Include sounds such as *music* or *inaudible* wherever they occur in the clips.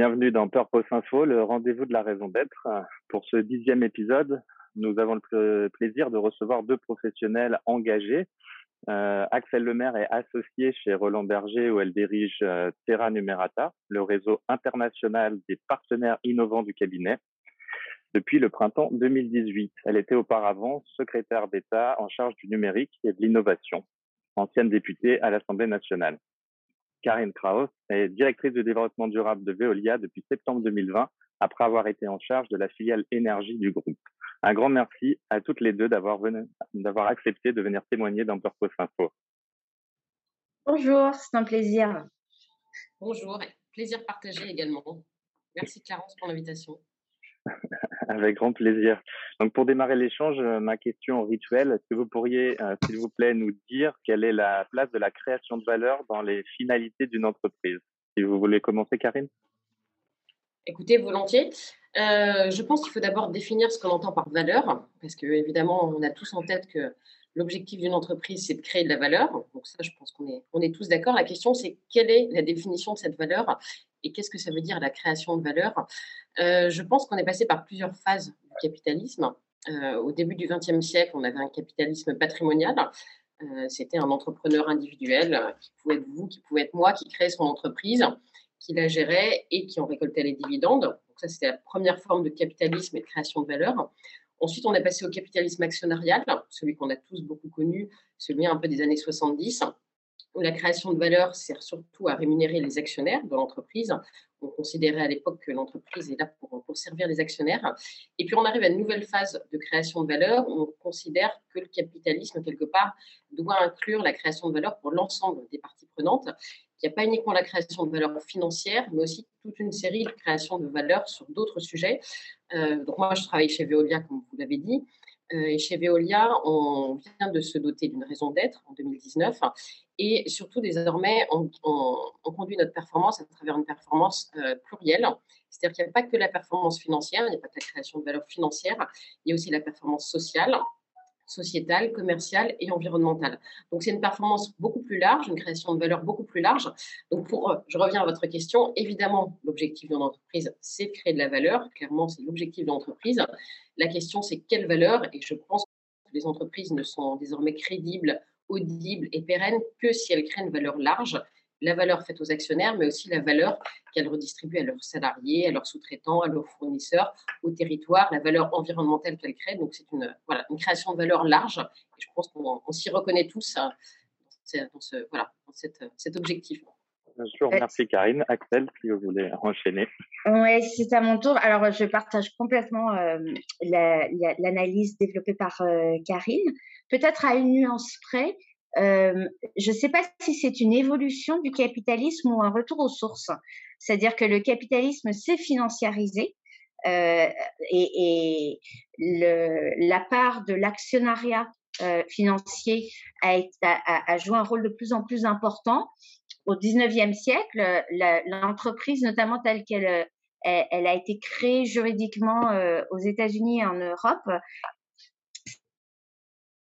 Bienvenue dans Purpose Info, le rendez-vous de la raison d'être. Pour ce dixième épisode, nous avons le plaisir de recevoir deux professionnels engagés. Euh, Axel Lemaire est associé chez Roland Berger où elle dirige euh, Terra Numerata, le réseau international des partenaires innovants du cabinet, depuis le printemps 2018. Elle était auparavant secrétaire d'État en charge du numérique et de l'innovation, ancienne députée à l'Assemblée nationale. Karine Kraus est directrice de développement durable de Veolia depuis septembre 2020, après avoir été en charge de la filiale énergie du groupe. Un grand merci à toutes les deux d'avoir d'avoir accepté de venir témoigner dans Purpose Info. Bonjour, c'est un plaisir. Bonjour, plaisir partagé également. Merci Clarence pour l'invitation. *laughs* Avec grand plaisir. Donc pour démarrer l'échange, euh, ma question rituelle, est-ce que vous pourriez, euh, s'il vous plaît, nous dire quelle est la place de la création de valeur dans les finalités d'une entreprise? Si vous voulez commencer, Karine? Écoutez, volontiers. Euh, je pense qu'il faut d'abord définir ce qu'on entend par valeur, parce que évidemment, on a tous en tête que l'objectif d'une entreprise, c'est de créer de la valeur. Donc ça, je pense qu'on est, on est tous d'accord. La question, c'est quelle est la définition de cette valeur? Et qu'est-ce que ça veut dire la création de valeur? Euh, Je pense qu'on est passé par plusieurs phases du capitalisme. Euh, au début du XXe siècle, on avait un capitalisme patrimonial. C'était un entrepreneur individuel qui pouvait être vous, qui pouvait être moi, qui créait son entreprise qui la gérait et qui en récoltait les dividendes. Donc ça, c'était la première forme de capitalisme et de création de valeur. Ensuite, on est passé au capitalisme actionnarial, celui qu'on a tous beaucoup connu, celui un peu des années 70, où la création de valeur sert surtout à rémunérer les actionnaires de l'entreprise. On considérait à l'époque que l'entreprise est là pour, servir les actionnaires. Et puis on arrive à une nouvelle phase de création de valeur on considère que le capitalisme, quelque part, doit inclure la création de valeur pour l'ensemble des parties prenantes. Il n'y a pas uniquement la création de valeur financière, mais aussi toute une série de créations de valeur sur d'autres sujets. Euh, donc moi, je travaille chez Veolia, comme vous l'avez dit. Euh, et chez Veolia, on vient de se doter d'une raison d'être en 2019. Et surtout, désormais, on, conduit notre performance à travers une performance euh, plurielle. C'est-à-dire qu'il n'y a pas que la performance financière, il n'y a pas que la création de valeur financière, il y a aussi la performance sociale, sociétale, commerciale et environnementale. Donc c'est une performance beaucoup plus large, une création de valeur beaucoup plus large. Donc pour, euh, je reviens à votre question, évidemment l'objectif d'une entreprise c'est de créer de la valeur, clairement c'est l'objectif de l'entreprise. La question c'est quelle valeur? Et je pense que les entreprises ne sont désormais crédibles, audibles et pérennes que si elles créent une valeur large la valeur faite aux actionnaires, mais aussi la valeur qu'elles redistribuent à leurs salariés, à leurs sous-traitants, à leurs fournisseurs, au territoire, la valeur environnementale qu'elles créent. Donc, c'est une, voilà, une création de valeur large. Et je pense qu'on s'y reconnaît tous hein, dans, ce, voilà, dans cette, cet objectif. Je vous remercie, Karine. Axel, si vous voulez enchaîner. Oui, c'est à mon tour. Alors, je partage complètement euh, l'analyse développée par euh, Karine. Peut-être à une nuance près, euh, je ne sais pas si c'est une évolution du capitalisme ou un retour aux sources. C'est-à-dire que le capitalisme s'est financiarisé euh, et, la part de l'actionnariat euh, financier a, joué un rôle de plus en plus important. Au 19e siècle, l'entreprise, notamment telle qu'elle elle, elle, a été créée juridiquement aux États-Unis et en Europe,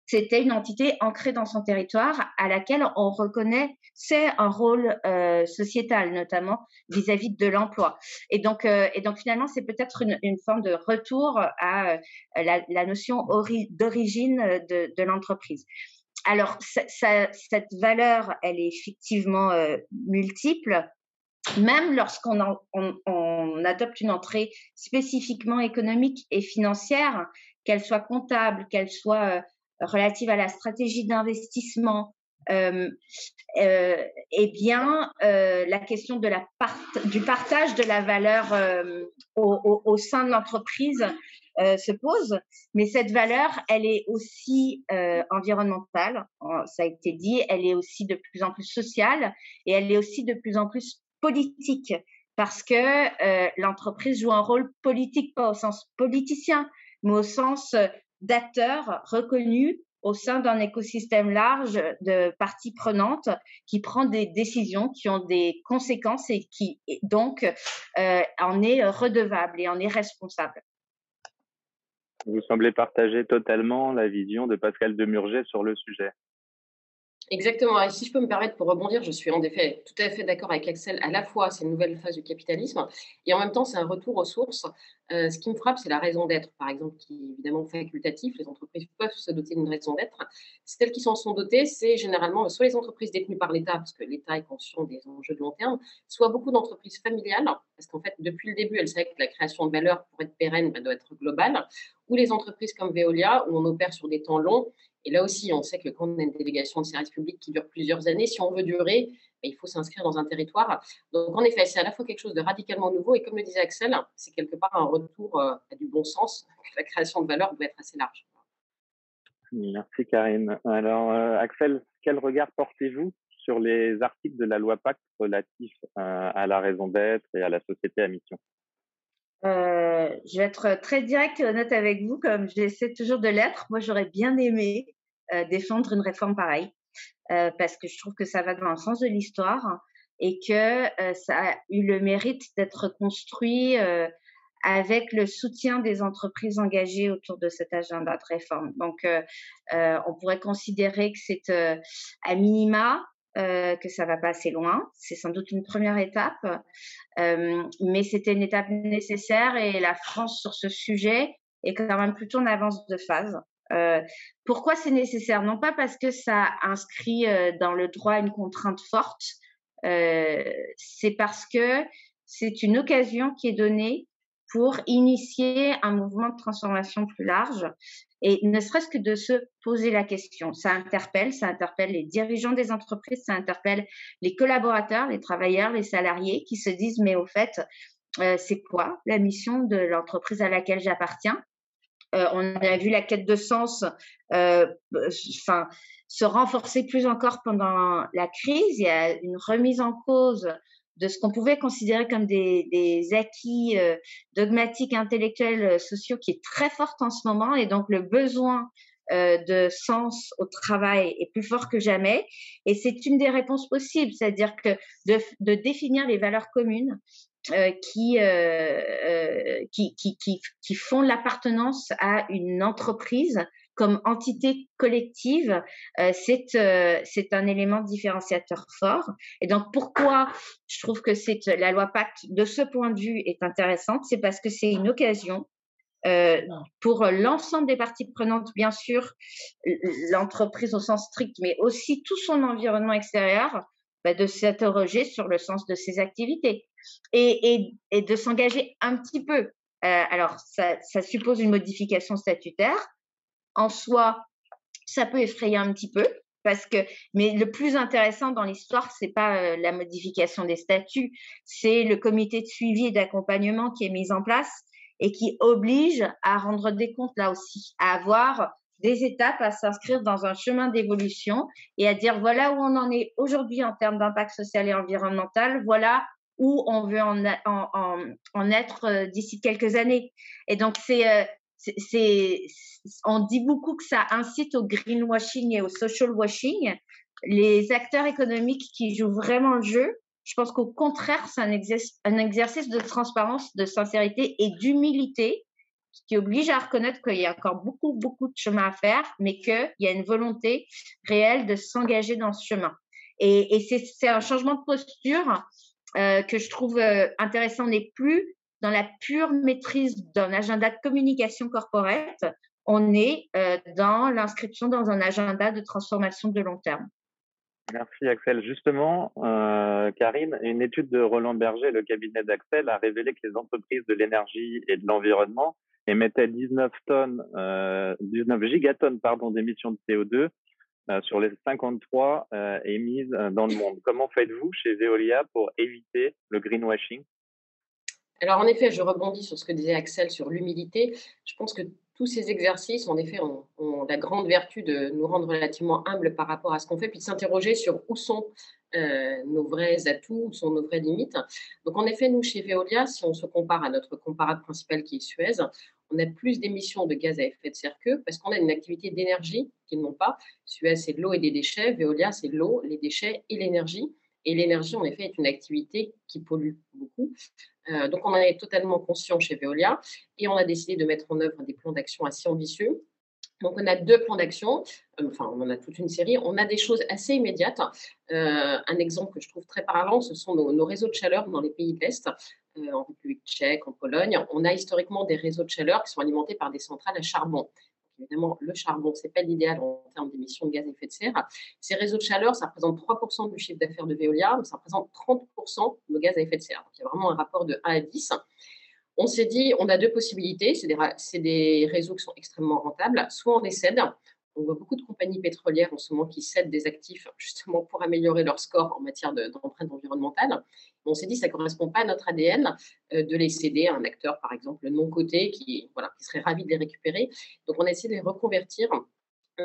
c'était une entité ancrée dans son territoire à laquelle on reconnaît c'est un rôle euh, sociétal, notamment vis-à-vis de l'emploi. Et donc, euh, et donc finalement, c'est peut-être une, une, forme de retour à euh, la, la, notion d'origine de, de l'entreprise. Alors, ça, cette valeur, elle est effectivement euh, multiple. Même lorsqu'on on, on adopte une entrée spécifiquement économique et financière, qu'elle soit comptable, qu'elle soit relative à la stratégie d'investissement, euh, euh, eh bien, euh, la question du partage de la valeur au, au, sein de l'entreprise se pose. Mais cette valeur, elle est aussi environnementale, ça a été dit, elle est aussi de plus en plus sociale et elle est aussi de plus en plus politique parce que l'entreprise joue un rôle politique, pas au sens politicien, mais au sens d'acteurs reconnus au sein d'un écosystème large de parties prenantes qui prend des décisions qui ont des conséquences et qui donc euh, en est redevable et en est responsable. Vous semblez partager totalement la vision de Pascal Demurger sur le sujet. Exactement. Et si je peux me permettre pour rebondir, je suis en effet tout à fait d'accord avec Axel. À la fois, c'est une nouvelle phase du capitalisme et en même temps, c'est un retour aux sources. Euh, ce qui me frappe, c'est la raison d'être, par exemple, qui est évidemment facultatif. Les entreprises peuvent se doter d'une raison d'être. Celles qui s'en sont dotées, c'est généralement soit les entreprises détenues par l'État, parce que l'État est conscient des enjeux de long terme, soit beaucoup d'entreprises familiales, parce qu'en fait, depuis le début, elles savaient que la création de valeur, pour être pérenne, bah, doit être globale, ou les entreprises comme Veolia, où on opère sur des temps longs et là aussi, on sait que quand on a une délégation de service public qui dure plusieurs années, si on veut durer, ben, il faut s'inscrire dans un territoire. Donc, en effet, c'est à la fois quelque chose de radicalement nouveau et comme le disait Axel, c'est quelque part un retour euh, à du bon sens. *laughs* La création de valeur doit être assez large. Merci Karine. Alors, euh, Axel, quel regard portez-vous sur les articles de la loi Pacte relatifs euh, à la raison d'être et à la société à mission je vais être très direct et honnête avec vous, comme j'essaie toujours de l'être. Moi, j'aurais bien aimé euh, défendre une réforme pareille, euh, parce que je trouve que ça va dans le sens de l'histoire et que euh, ça a eu le mérite d'être construit avec le soutien des entreprises engagées autour de cet agenda de réforme. Donc, on pourrait considérer que c'est à minima que ça va pas assez loin. C'est sans doute une première étape, mais c'était une étape nécessaire et la France sur ce sujet est quand même plutôt en avance de phase. Euh, pourquoi c'est nécessaire? Non pas parce que ça inscrit euh, dans le droit une contrainte forte, euh, c'est parce que c'est une occasion qui est donnée pour initier un mouvement de transformation plus large et ne serait-ce que de se poser la question. Ça interpelle, ça interpelle les dirigeants des entreprises, ça interpelle les collaborateurs, les travailleurs, les salariés qui se disent mais au fait, c'est quoi la mission de l'entreprise à laquelle j'appartiens? Euh, on a vu la quête de sens euh, se renforcer plus encore pendant la crise. Il y a une remise en cause de ce qu'on pouvait considérer comme des, acquis euh, dogmatiques, intellectuels, sociaux qui est très forte en ce moment. Et donc le besoin de sens au travail est plus fort que jamais. Et c'est une des réponses possibles, c'est-à-dire que de, définir les valeurs communes euh, euh, euh, qui, qui, qui, font l'appartenance à une entreprise comme entité collective, c'est c'est un élément différenciateur fort. Et donc pourquoi je trouve que c'est la loi PAC de ce point de vue est intéressante, c'est parce que c'est une occasion euh, pour l'ensemble des parties prenantes, bien sûr, l'entreprise au sens strict, mais aussi tout son environnement extérieur, bah, de s'interroger sur le sens de ses activités et, et, de s'engager un petit peu. Euh, alors, ça, ça, suppose une modification statutaire. En soi, ça peut effrayer un petit peu. Parce que, mais le plus intéressant dans l'histoire, c'est pas euh, la modification des statuts, c'est le comité de suivi et d'accompagnement qui est mis en place et qui oblige à rendre des comptes là aussi, à avoir des étapes, à s'inscrire dans un chemin d'évolution et à dire voilà où on en est aujourd'hui en termes d'impact social et environnemental, voilà où on veut en, en, être euh, d'ici quelques années. Et donc, euh, c'est, on dit beaucoup que ça incite au greenwashing et au social washing. Les acteurs économiques qui jouent vraiment le jeu, je pense qu'au contraire, c'est un, exercice de transparence, de sincérité et d'humilité qui oblige à reconnaître qu'il y a encore beaucoup, beaucoup de chemin à faire, mais qu'il y a une volonté réelle de s'engager dans ce chemin. Et, c'est un changement de posture euh, que je trouve euh, intéressant n'est plus dans la pure maîtrise d'un agenda de communication corporate, on est euh, dans l'inscription dans un agenda de transformation de long terme. Merci Axel. Justement, euh, Karine, une étude de Roland Berger, le cabinet d'Axel, a révélé que les entreprises de l'énergie et de l'environnement émettaient 19 tonnes, euh, 19 gigatonnes pardon d'émissions de CO2 euh, sur les 53 euh, émises euh, dans le monde. Comment faites-vous chez Veolia pour éviter le greenwashing? Alors en effet, je rebondis sur ce que disait Axel sur l'humilité. Je pense que tous ces exercices, en effet, ont, la grande vertu de nous rendre relativement humbles par rapport à ce qu'on fait, puis de s'interroger sur où sont nos vrais atouts, où sont nos vraies limites. Donc, en effet, nous, chez Veolia, si on se compare à notre comparable principal qui est Suez, on a plus d'émissions de gaz à effet de serre qu'eux parce qu'on a une activité d'énergie qu'ils n'ont pas. Suez, c'est de l'eau et des déchets. Veolia, c'est de l'eau, les déchets et l'énergie. Et l'énergie, en effet, est une activité qui pollue beaucoup. Euh, donc, on en est totalement conscient chez Veolia et on a décidé de mettre en œuvre des plans d'action assez ambitieux. Donc, on a deux plans d'action, euh, enfin, on en a toute une série. On a des choses assez immédiates. Euh, un exemple que je trouve très parlant, ce sont nos, réseaux de chaleur dans les pays de l'Est, en République tchèque, en Pologne. On a historiquement des réseaux de chaleur qui sont alimentés par des centrales à charbon évidemment, le charbon, ce n'est pas l'idéal en termes d'émissions de gaz à effet de serre. Ces réseaux de chaleur, ça représente 3% du chiffre d'affaires de Veolia, mais ça représente 30% de gaz à effet de serre. Donc, il y a vraiment un rapport de 1 à 10. On s'est dit, on a deux possibilités. C'est des, des, réseaux qui sont extrêmement rentables. Soit on les cède, on voit beaucoup de compagnies pétrolières en ce moment qui cèdent des actifs justement pour améliorer leur score en matière d'empreinte environnementale. On s'est dit ça ne correspond pas à notre ADN euh, de les céder à un acteur, par exemple, non coté, qui, voilà, qui serait ravi de les récupérer. Donc on a essayé de les reconvertir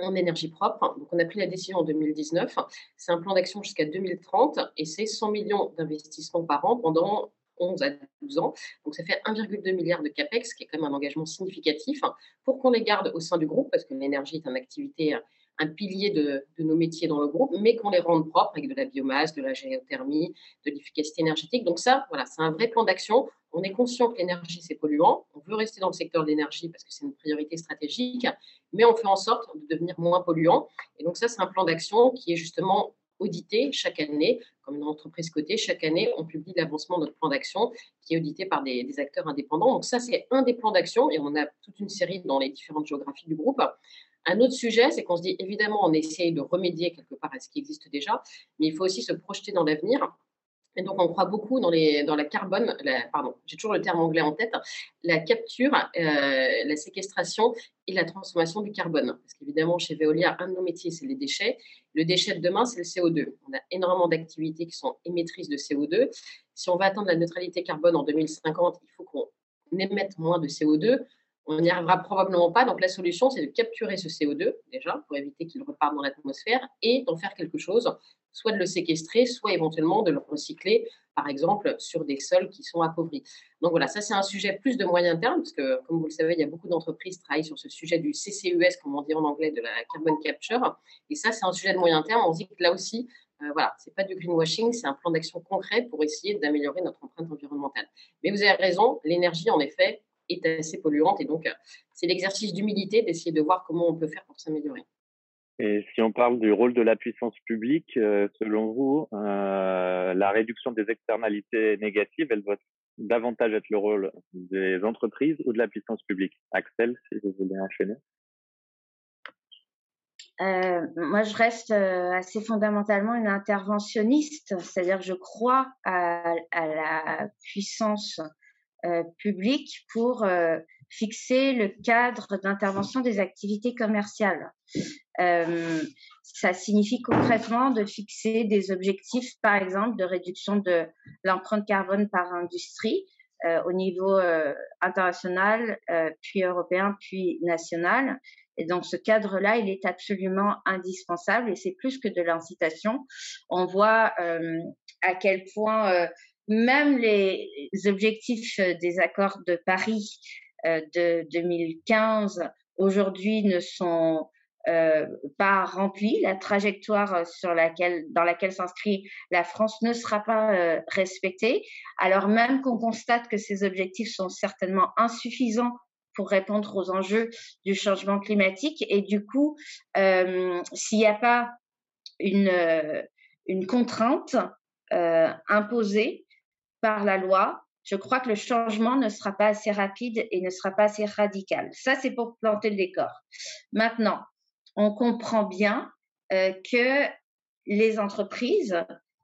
en énergie propre. Donc, on a pris la décision en 2019. C'est un plan d'action jusqu'à 2030 et c'est 100 millions d'investissements par an pendant 11 à 12 ans. Donc ça fait 1,2 milliard de CAPEX, qui est quand même un engagement significatif, hein, pour qu'on les garde au sein du groupe, parce que l'énergie est une activité, un pilier de, nos métiers dans le groupe, mais qu'on les rende propres avec de la biomasse, de la géothermie, de l'efficacité énergétique. Donc ça, voilà, c'est un vrai plan d'action. On est conscient que l'énergie, c'est polluant. On veut rester dans le secteur de l'énergie parce que c'est une priorité stratégique, mais on fait en sorte de devenir moins polluant. Et donc ça, c'est un plan d'action qui est justement audité chaque année, comme une entreprise cotée. Chaque année, on publie l'avancement de notre plan d'action qui est audité par des, acteurs indépendants. Donc ça, c'est un des plans d'action et on a toute une série dans les différentes géographies du groupe. Un autre sujet, c'est qu'on se dit, évidemment, on essaye de remédier quelque part à ce qui existe déjà, mais il faut aussi se projeter dans l'avenir. Et donc, on croit beaucoup dans, les, dans la carbone, pardon, j'ai toujours le terme anglais en tête, la capture, euh, la séquestration et la transformation du carbone. Parce qu'évidemment, chez Veolia, un de nos métiers, c'est les déchets. Le déchet de demain, c'est le CO2. On a énormément d'activités qui sont émettrices de CO2. Si on va atteindre la neutralité carbone en 2050, il faut qu'on émette moins de CO2 on n'y arrivera probablement pas. Donc la solution, c'est de capturer ce CO2 déjà pour éviter qu'il reparte dans l'atmosphère et d'en faire quelque chose, soit de le séquestrer, soit éventuellement de le recycler, par exemple sur des sols qui sont appauvris. Donc voilà, ça c'est un sujet plus de moyen terme, parce que comme vous le savez, il y a beaucoup d'entreprises qui travaillent sur ce sujet du CCUS, comme on dit en anglais, de la carbon capture. Et ça, c'est un sujet de moyen terme. On dit que là aussi, euh, voilà, c'est pas du greenwashing, c'est un plan d'action concret pour essayer d'améliorer notre empreinte environnementale. Mais vous avez raison, l'énergie, en effet, est assez polluante. Et donc, euh, c'est l'exercice d'humilité d'essayer de voir comment on peut faire pour s'améliorer. Et si on parle du rôle de la puissance publique, euh, selon vous, euh, la réduction des externalités négatives, elle doit davantage être le rôle des entreprises ou de la puissance publique? Axel, si vous voulez enchaîner. moi, je reste assez fondamentalement une interventionniste, c'est-à-dire que je crois à, à la puissance euh, public pour euh, fixer le cadre d'intervention des activités commerciales. Euh, ça signifie concrètement de fixer des objectifs, par exemple, de réduction de l'empreinte carbone par industrie au niveau international, puis européen, puis national. Et donc, ce cadre-là, il est absolument indispensable et c'est plus que de l'incitation. On voit à quel point même les objectifs euh, des accords de Paris euh, de 2015 aujourd'hui ne sont euh, pas remplis. La trajectoire sur laquelle, dans laquelle s'inscrit la France ne sera pas respectée, alors même qu'on constate que ces objectifs sont certainement insuffisants pour répondre aux enjeux du changement climatique. Et du coup, s'il n'y a pas une, une contrainte imposée, par la loi, je crois que le changement ne sera pas assez rapide et ne sera pas assez radical. Ça, c'est pour planter le décor. Maintenant, on comprend bien euh, que les entreprises,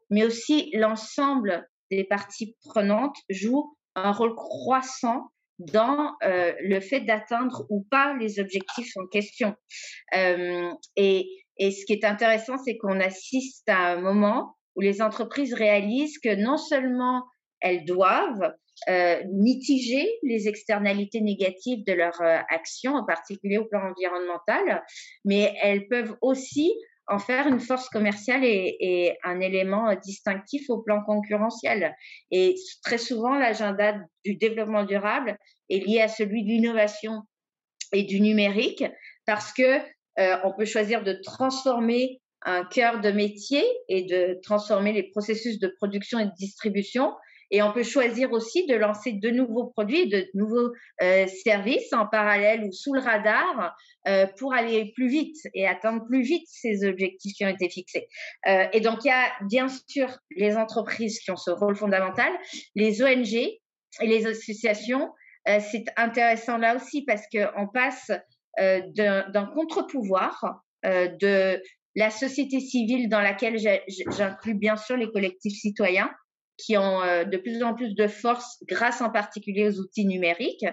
mais aussi l'ensemble des parties prenantes jouent un rôle croissant dans euh, le fait d'atteindre ou pas les objectifs en question. Euh, et, et ce qui est intéressant, c'est qu'on assiste à un moment où les entreprises réalisent que non seulement elles doivent euh, mitiger les externalités négatives de leur euh, action, en particulier au plan environnemental, mais elles peuvent aussi en faire une force commerciale et, un élément distinctif au plan concurrentiel. Et très souvent, l'agenda du développement durable est lié à celui de l'innovation et du numérique parce que euh, on peut choisir de transformer un cœur de métier et de transformer les processus de production et de distribution. Et on peut choisir aussi de lancer de nouveaux produits, de nouveaux euh, services en parallèle ou sous le radar euh, pour aller plus vite et atteindre plus vite ces objectifs qui ont été fixés. Euh, et donc, il y a bien sûr les entreprises qui ont ce rôle fondamental, les ONG et les associations. C'est intéressant là aussi parce qu'on passe d'un contre-pouvoir de la société civile dans laquelle j'inclus bien sûr les collectifs citoyens qui ont euh, de plus en plus de force grâce en particulier aux outils numériques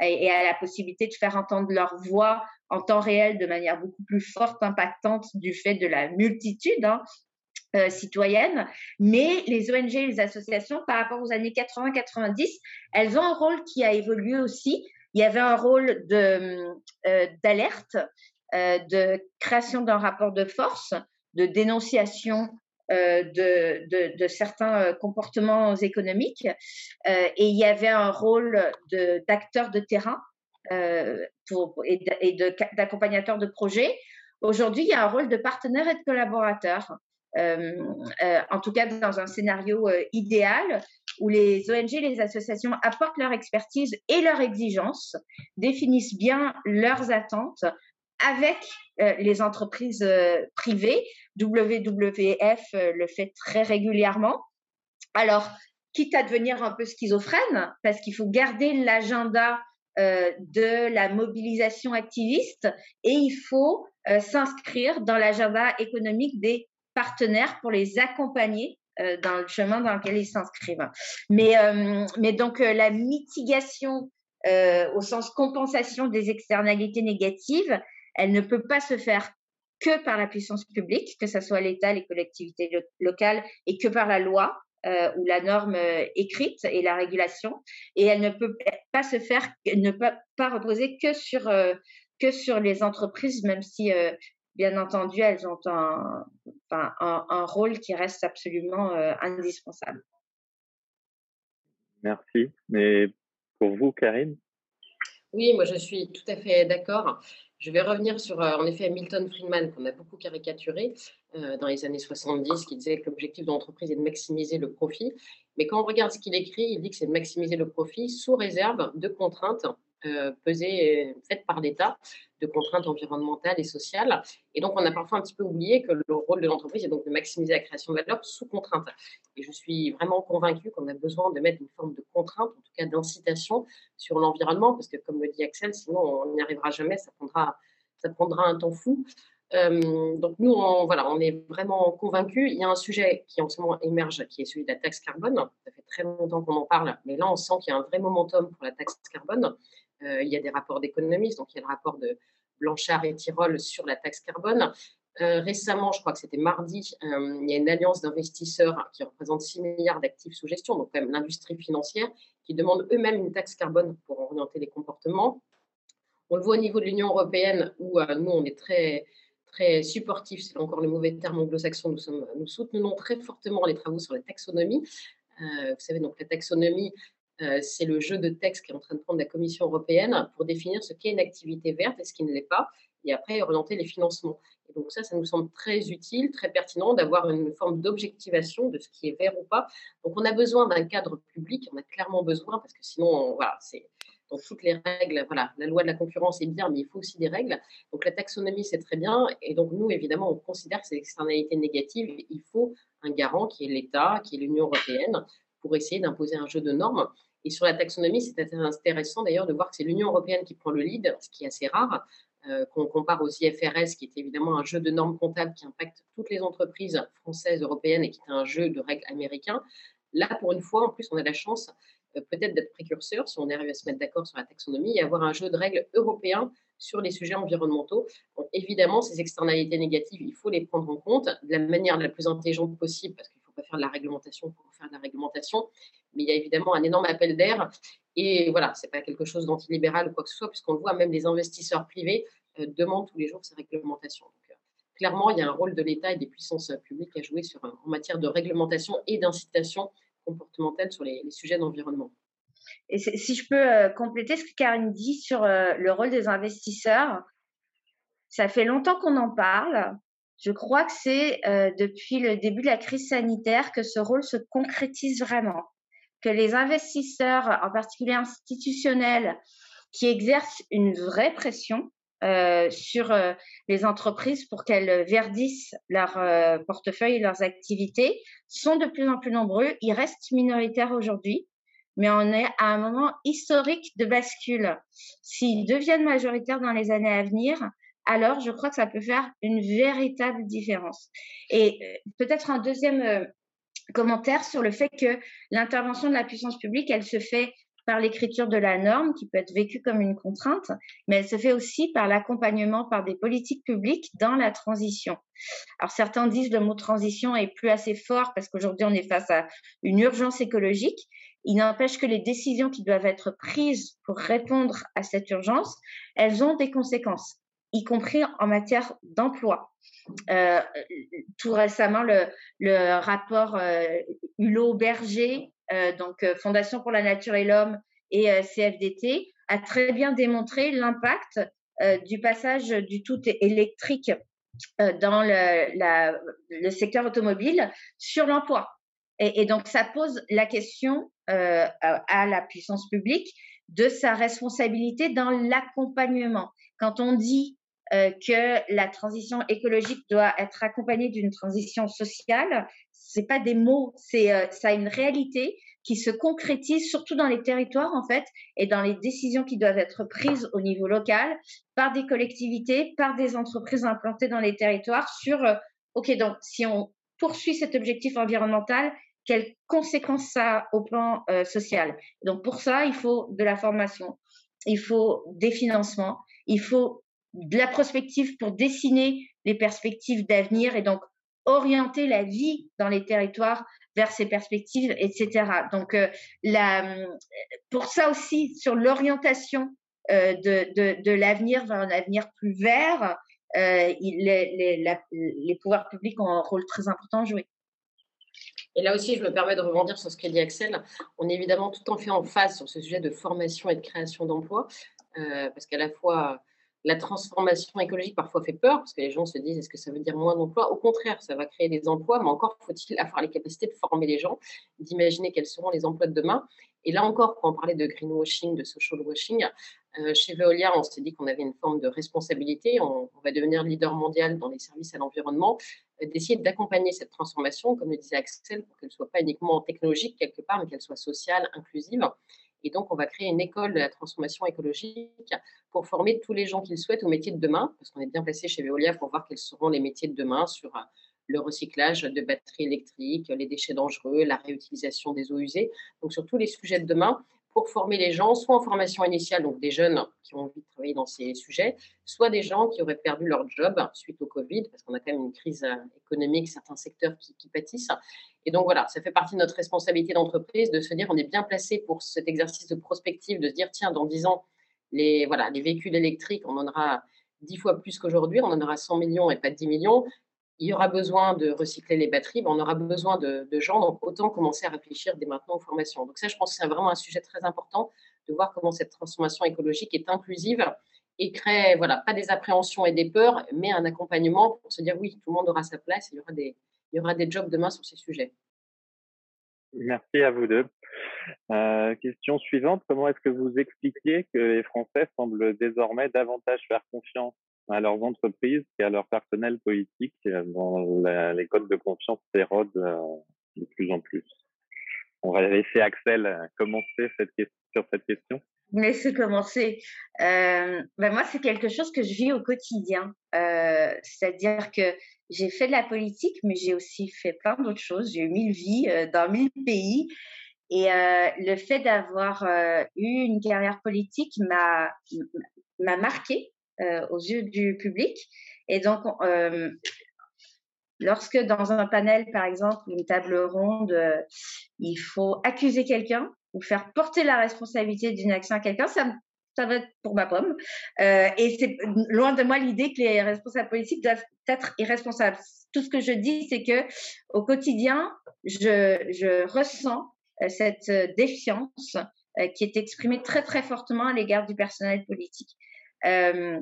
et, à la possibilité de faire entendre leur voix en temps réel de manière beaucoup plus forte, impactante du fait de la multitude hein, euh, citoyenne. Mais les ONG et les associations, par rapport aux années 80-90, elles ont un rôle qui a évolué aussi. Il y avait un rôle de euh, d'alerte euh, de création d'un rapport de force, de dénonciation de, de, certains euh, comportements économiques. et il y avait un rôle d'acteur de, terrain et d'accompagnateur de, projets. Aujourd'hui, il y a un rôle de partenaire et de collaborateur. Euh, euh, en tout cas dans un scénario euh, idéal où les ONG, les associations apportent leur expertise et leurs exigences, définissent bien leurs attentes, avec euh, les entreprises euh, privées. WWF euh, le fait très régulièrement. Alors, quitte à devenir un peu schizophrène, parce qu'il faut garder l'agenda de la mobilisation activiste et il faut s'inscrire dans l'agenda économique des partenaires pour les accompagner dans le chemin dans lequel ils s'inscrivent. Mais, mais donc la mitigation au sens compensation des externalités négatives, elle ne peut pas se faire que par la puissance publique, que ce soit l'État, les collectivités locales, et que par la loi euh, ou la norme euh, écrite et la régulation. Et elle ne peut pas se faire, ne peut pas reposer que sur euh, que sur les entreprises, même si bien entendu elles ont un, un, un rôle qui reste absolument indispensable. Merci. Mais pour vous, Karine Oui, moi je suis tout à fait d'accord. Je vais revenir sur, euh, en effet, Milton Friedman, qu'on a beaucoup caricaturé euh, dans les années 70, qui disait que l'objectif de l'entreprise est de maximiser le profit. Mais quand on regarde ce qu'il écrit, il dit que c'est de maximiser le profit sous réserve de contraintes euh, pesées, faites par l'État, de contraintes environnementales et sociales. Et donc, on a parfois un petit peu oublié que le rôle de l'entreprise est donc de maximiser la création de valeur sous contrainte. Et je suis vraiment convaincue qu'on a besoin de mettre une forme de contrainte, en tout cas d'incitation sur l'environnement, parce que comme le dit Axel, sinon on n'y arrivera jamais, ça prendra, ça prendra un temps fou. Euh, donc nous, voilà, on est vraiment convaincus. Il y a un sujet qui en ce moment émerge, qui est celui de la taxe carbone. Ça fait très longtemps qu'on en parle, mais là, on sent qu'il y a un vrai momentum pour la taxe carbone. Euh, il y a des rapports d'économistes, donc il y a le rapport de Blanchard et Tirol sur la taxe carbone. Euh, récemment, je crois que c'était mardi, euh, il y a une alliance d'investisseurs qui représente 6 milliards d'actifs sous gestion, donc quand même l'industrie financière, qui demande eux-mêmes une taxe carbone pour orienter les comportements. On le voit au niveau de l'Union européenne, où nous, on est très, très supportifs, c'est encore le mauvais terme anglo-saxon, nous soutenons très fortement les travaux sur la taxonomie. vous savez, donc la taxonomie, euh, c'est le jeu de texte qui est en train de prendre la Commission européenne pour définir ce qu'est une activité verte et ce qui ne l'est pas, et après orienter les financements. Et donc ça, ça nous semble très utile, très pertinent d'avoir une forme d'objectivation de ce qui est vert ou pas. Donc on a besoin d'un cadre public, on a clairement besoin, parce que sinon, voilà, c'est dans toutes les règles, voilà, la loi de la concurrence est bien, mais il faut aussi des règles. Donc la taxonomie, c'est très bien. Et donc nous, évidemment, on considère que c'est externalité négative. Il faut un garant qui est l'État, qui est l'Union européenne, pour essayer d'imposer un jeu de normes. Et sur la taxonomie, c'est intéressant d'ailleurs de voir que c'est l'Union européenne qui prend le lead, ce qui est assez rare, euh, qu'on compare aux IFRS, qui est évidemment un jeu de normes comptables qui impacte toutes les entreprises françaises, européennes, et qui est un jeu de règles américains. Là, pour une fois, en plus, on a la chance euh, peut-être d'être précurseur, si on arrive à se mettre d'accord sur la taxonomie, et avoir un jeu de règles européen sur les sujets environnementaux. Évidemment, ces externalités négatives, il faut les prendre en compte de la manière la plus intelligente possible, parce qu'il pas faire de la réglementation pour faire de la réglementation, mais il y a évidemment un énorme appel d'air. Et voilà, ce n'est pas quelque chose d'antilibéral ou quoi que ce soit, puisqu'on le voit, même les investisseurs privés euh, demandent tous les jours ces réglementations. Donc, euh, clairement, il y a un rôle de l'État et des puissances publiques à jouer en matière de réglementation et d'incitation comportementale sur les, sujets d'environnement. Et si je peux compléter ce que Karine dit sur le rôle des investisseurs, ça fait longtemps qu'on en parle. Je crois que c'est depuis le début de la crise sanitaire que ce rôle se concrétise vraiment, que les investisseurs, en particulier institutionnels, qui exercent une vraie pression euh, sur euh, les entreprises pour qu'elles verdissent leur euh, portefeuille et leurs activités sont de plus en plus nombreux. Ils restent minoritaires aujourd'hui, mais on est à un moment historique de bascule. S'ils deviennent majoritaires dans les années à venir, alors je crois que ça peut faire une véritable différence. Et peut-être un deuxième commentaire sur le fait que l'intervention de la puissance publique, elle se fait par l'écriture de la norme qui peut être vécue comme une contrainte, mais elle se fait aussi par l'accompagnement par des politiques publiques dans la transition. Alors certains disent le mot transition est plus assez fort parce qu'aujourd'hui on est face à une urgence écologique. Il n'empêche que les décisions qui doivent être prises pour répondre à cette urgence, elles ont des conséquences, y compris en matière d'emploi. Euh, tout récemment, le, rapport euh, Hulot-Berger euh, donc Fondation pour la Nature et l'Homme et CFDT, a très bien démontré l'impact du passage du tout électrique dans le, secteur automobile sur l'emploi. Et, donc, ça pose la question à, la puissance publique de sa responsabilité dans l'accompagnement. Quand on dit que la transition écologique doit être accompagnée d'une transition sociale, c'est pas des mots, c'est euh, ça a une réalité qui se concrétise surtout dans les territoires en fait et dans les décisions qui doivent être prises au niveau local par des collectivités, par des entreprises implantées dans les territoires sur euh, OK donc si on poursuit cet objectif environnemental, quelles conséquences ça a au plan euh, social? Donc pour ça, il faut de la formation, il faut des financements, il faut de la prospective pour dessiner les perspectives d'avenir et donc orienter la vie dans les territoires vers ces perspectives, etc. Donc, euh, la, pour ça aussi, sur l'orientation euh, de, de, de l'avenir vers un avenir plus vert, euh, les, les, les, pouvoirs publics ont un rôle très important à jouer. Et là aussi, je me permets de rebondir sur ce qu'a dit Axel. On est évidemment tout en fait en face sur ce sujet de formation et de création d'emplois, parce qu'à la fois, la transformation écologique parfois fait peur parce que les gens se disent est-ce que ça veut dire moins d'emplois? Au contraire, ça va créer des emplois, mais encore faut-il *laughs* avoir les capacités de former les gens, d'imaginer quels seront les emplois de demain. Et là encore, quand on parlait de greenwashing, de social washing, euh, chez Veolia, on s'est dit qu'on avait une forme de responsabilité. On, va devenir leader mondial dans les services à l'environnement, euh, d'essayer d'accompagner cette transformation, comme le disait Axel, pour qu'elle ne soit pas uniquement technologique quelque part, mais qu'elle soit sociale, inclusive. Et donc, on va créer une école de la transformation écologique pour former tous les gens qu'ils souhaitent au métier de demain, parce qu'on est bien placé chez Veolia pour voir quels seront les métiers de demain sur euh, le recyclage de batteries électriques, les déchets dangereux, la réutilisation des eaux usées. Donc, sur tous les sujets de demain, pour former les gens, soit en formation initiale, donc des jeunes qui ont envie de travailler dans ces sujets, soit des gens qui auraient perdu leur job suite au Covid, parce qu'on a quand même une crise euh, économique, certains secteurs qui, pâtissent. Et donc voilà, ça fait partie de notre responsabilité d'entreprise de se dire on est bien placé pour cet exercice de prospective, de se dire tiens, dans 10 ans, les, voilà, les véhicules électriques, on en aura 10 fois plus qu'aujourd'hui, on en aura 100 millions et pas 10 millions il y aura besoin de recycler les batteries, mais on aura besoin de, gens, donc autant commencer à réfléchir dès maintenant aux formations. Donc ça, je pense que c'est vraiment un sujet très important de voir comment cette transformation écologique est inclusive et crée, voilà, pas des appréhensions et des peurs, mais un accompagnement pour se dire oui, tout le monde aura sa place, il y aura des, il y aura des jobs demain sur ces sujets. Merci à vous deux. Euh, question suivante, comment est-ce que vous expliquiez que les Français semblent désormais davantage faire confiance à leurs entreprises et à leur personnel politique euh, dont les codes de confiance s'érodent euh, de plus en plus. On va laisser Axel euh, commencer sur cette question. Laissez commencer. Euh, ben moi, c'est quelque chose que je vis au quotidien. C'est-à-dire que j'ai fait de la politique, mais j'ai aussi fait plein d'autres choses. J'ai eu mille vies dans mille pays. Et le fait d'avoir eu une carrière politique m'a m'a marqué aux yeux du public. Et donc, euh, lorsque dans un panel, par exemple, une table ronde, euh, il faut accuser quelqu'un ou faire porter la responsabilité d'une action à quelqu'un, ça ça va être pour ma pomme. Euh, et c'est loin de moi l'idée que les responsables politiques doivent être irresponsables. Tout ce que je dis, c'est que au quotidien, je, je ressens euh, cette euh, défiance qui est exprimée très très fortement à l'égard du personnel politique. Euh,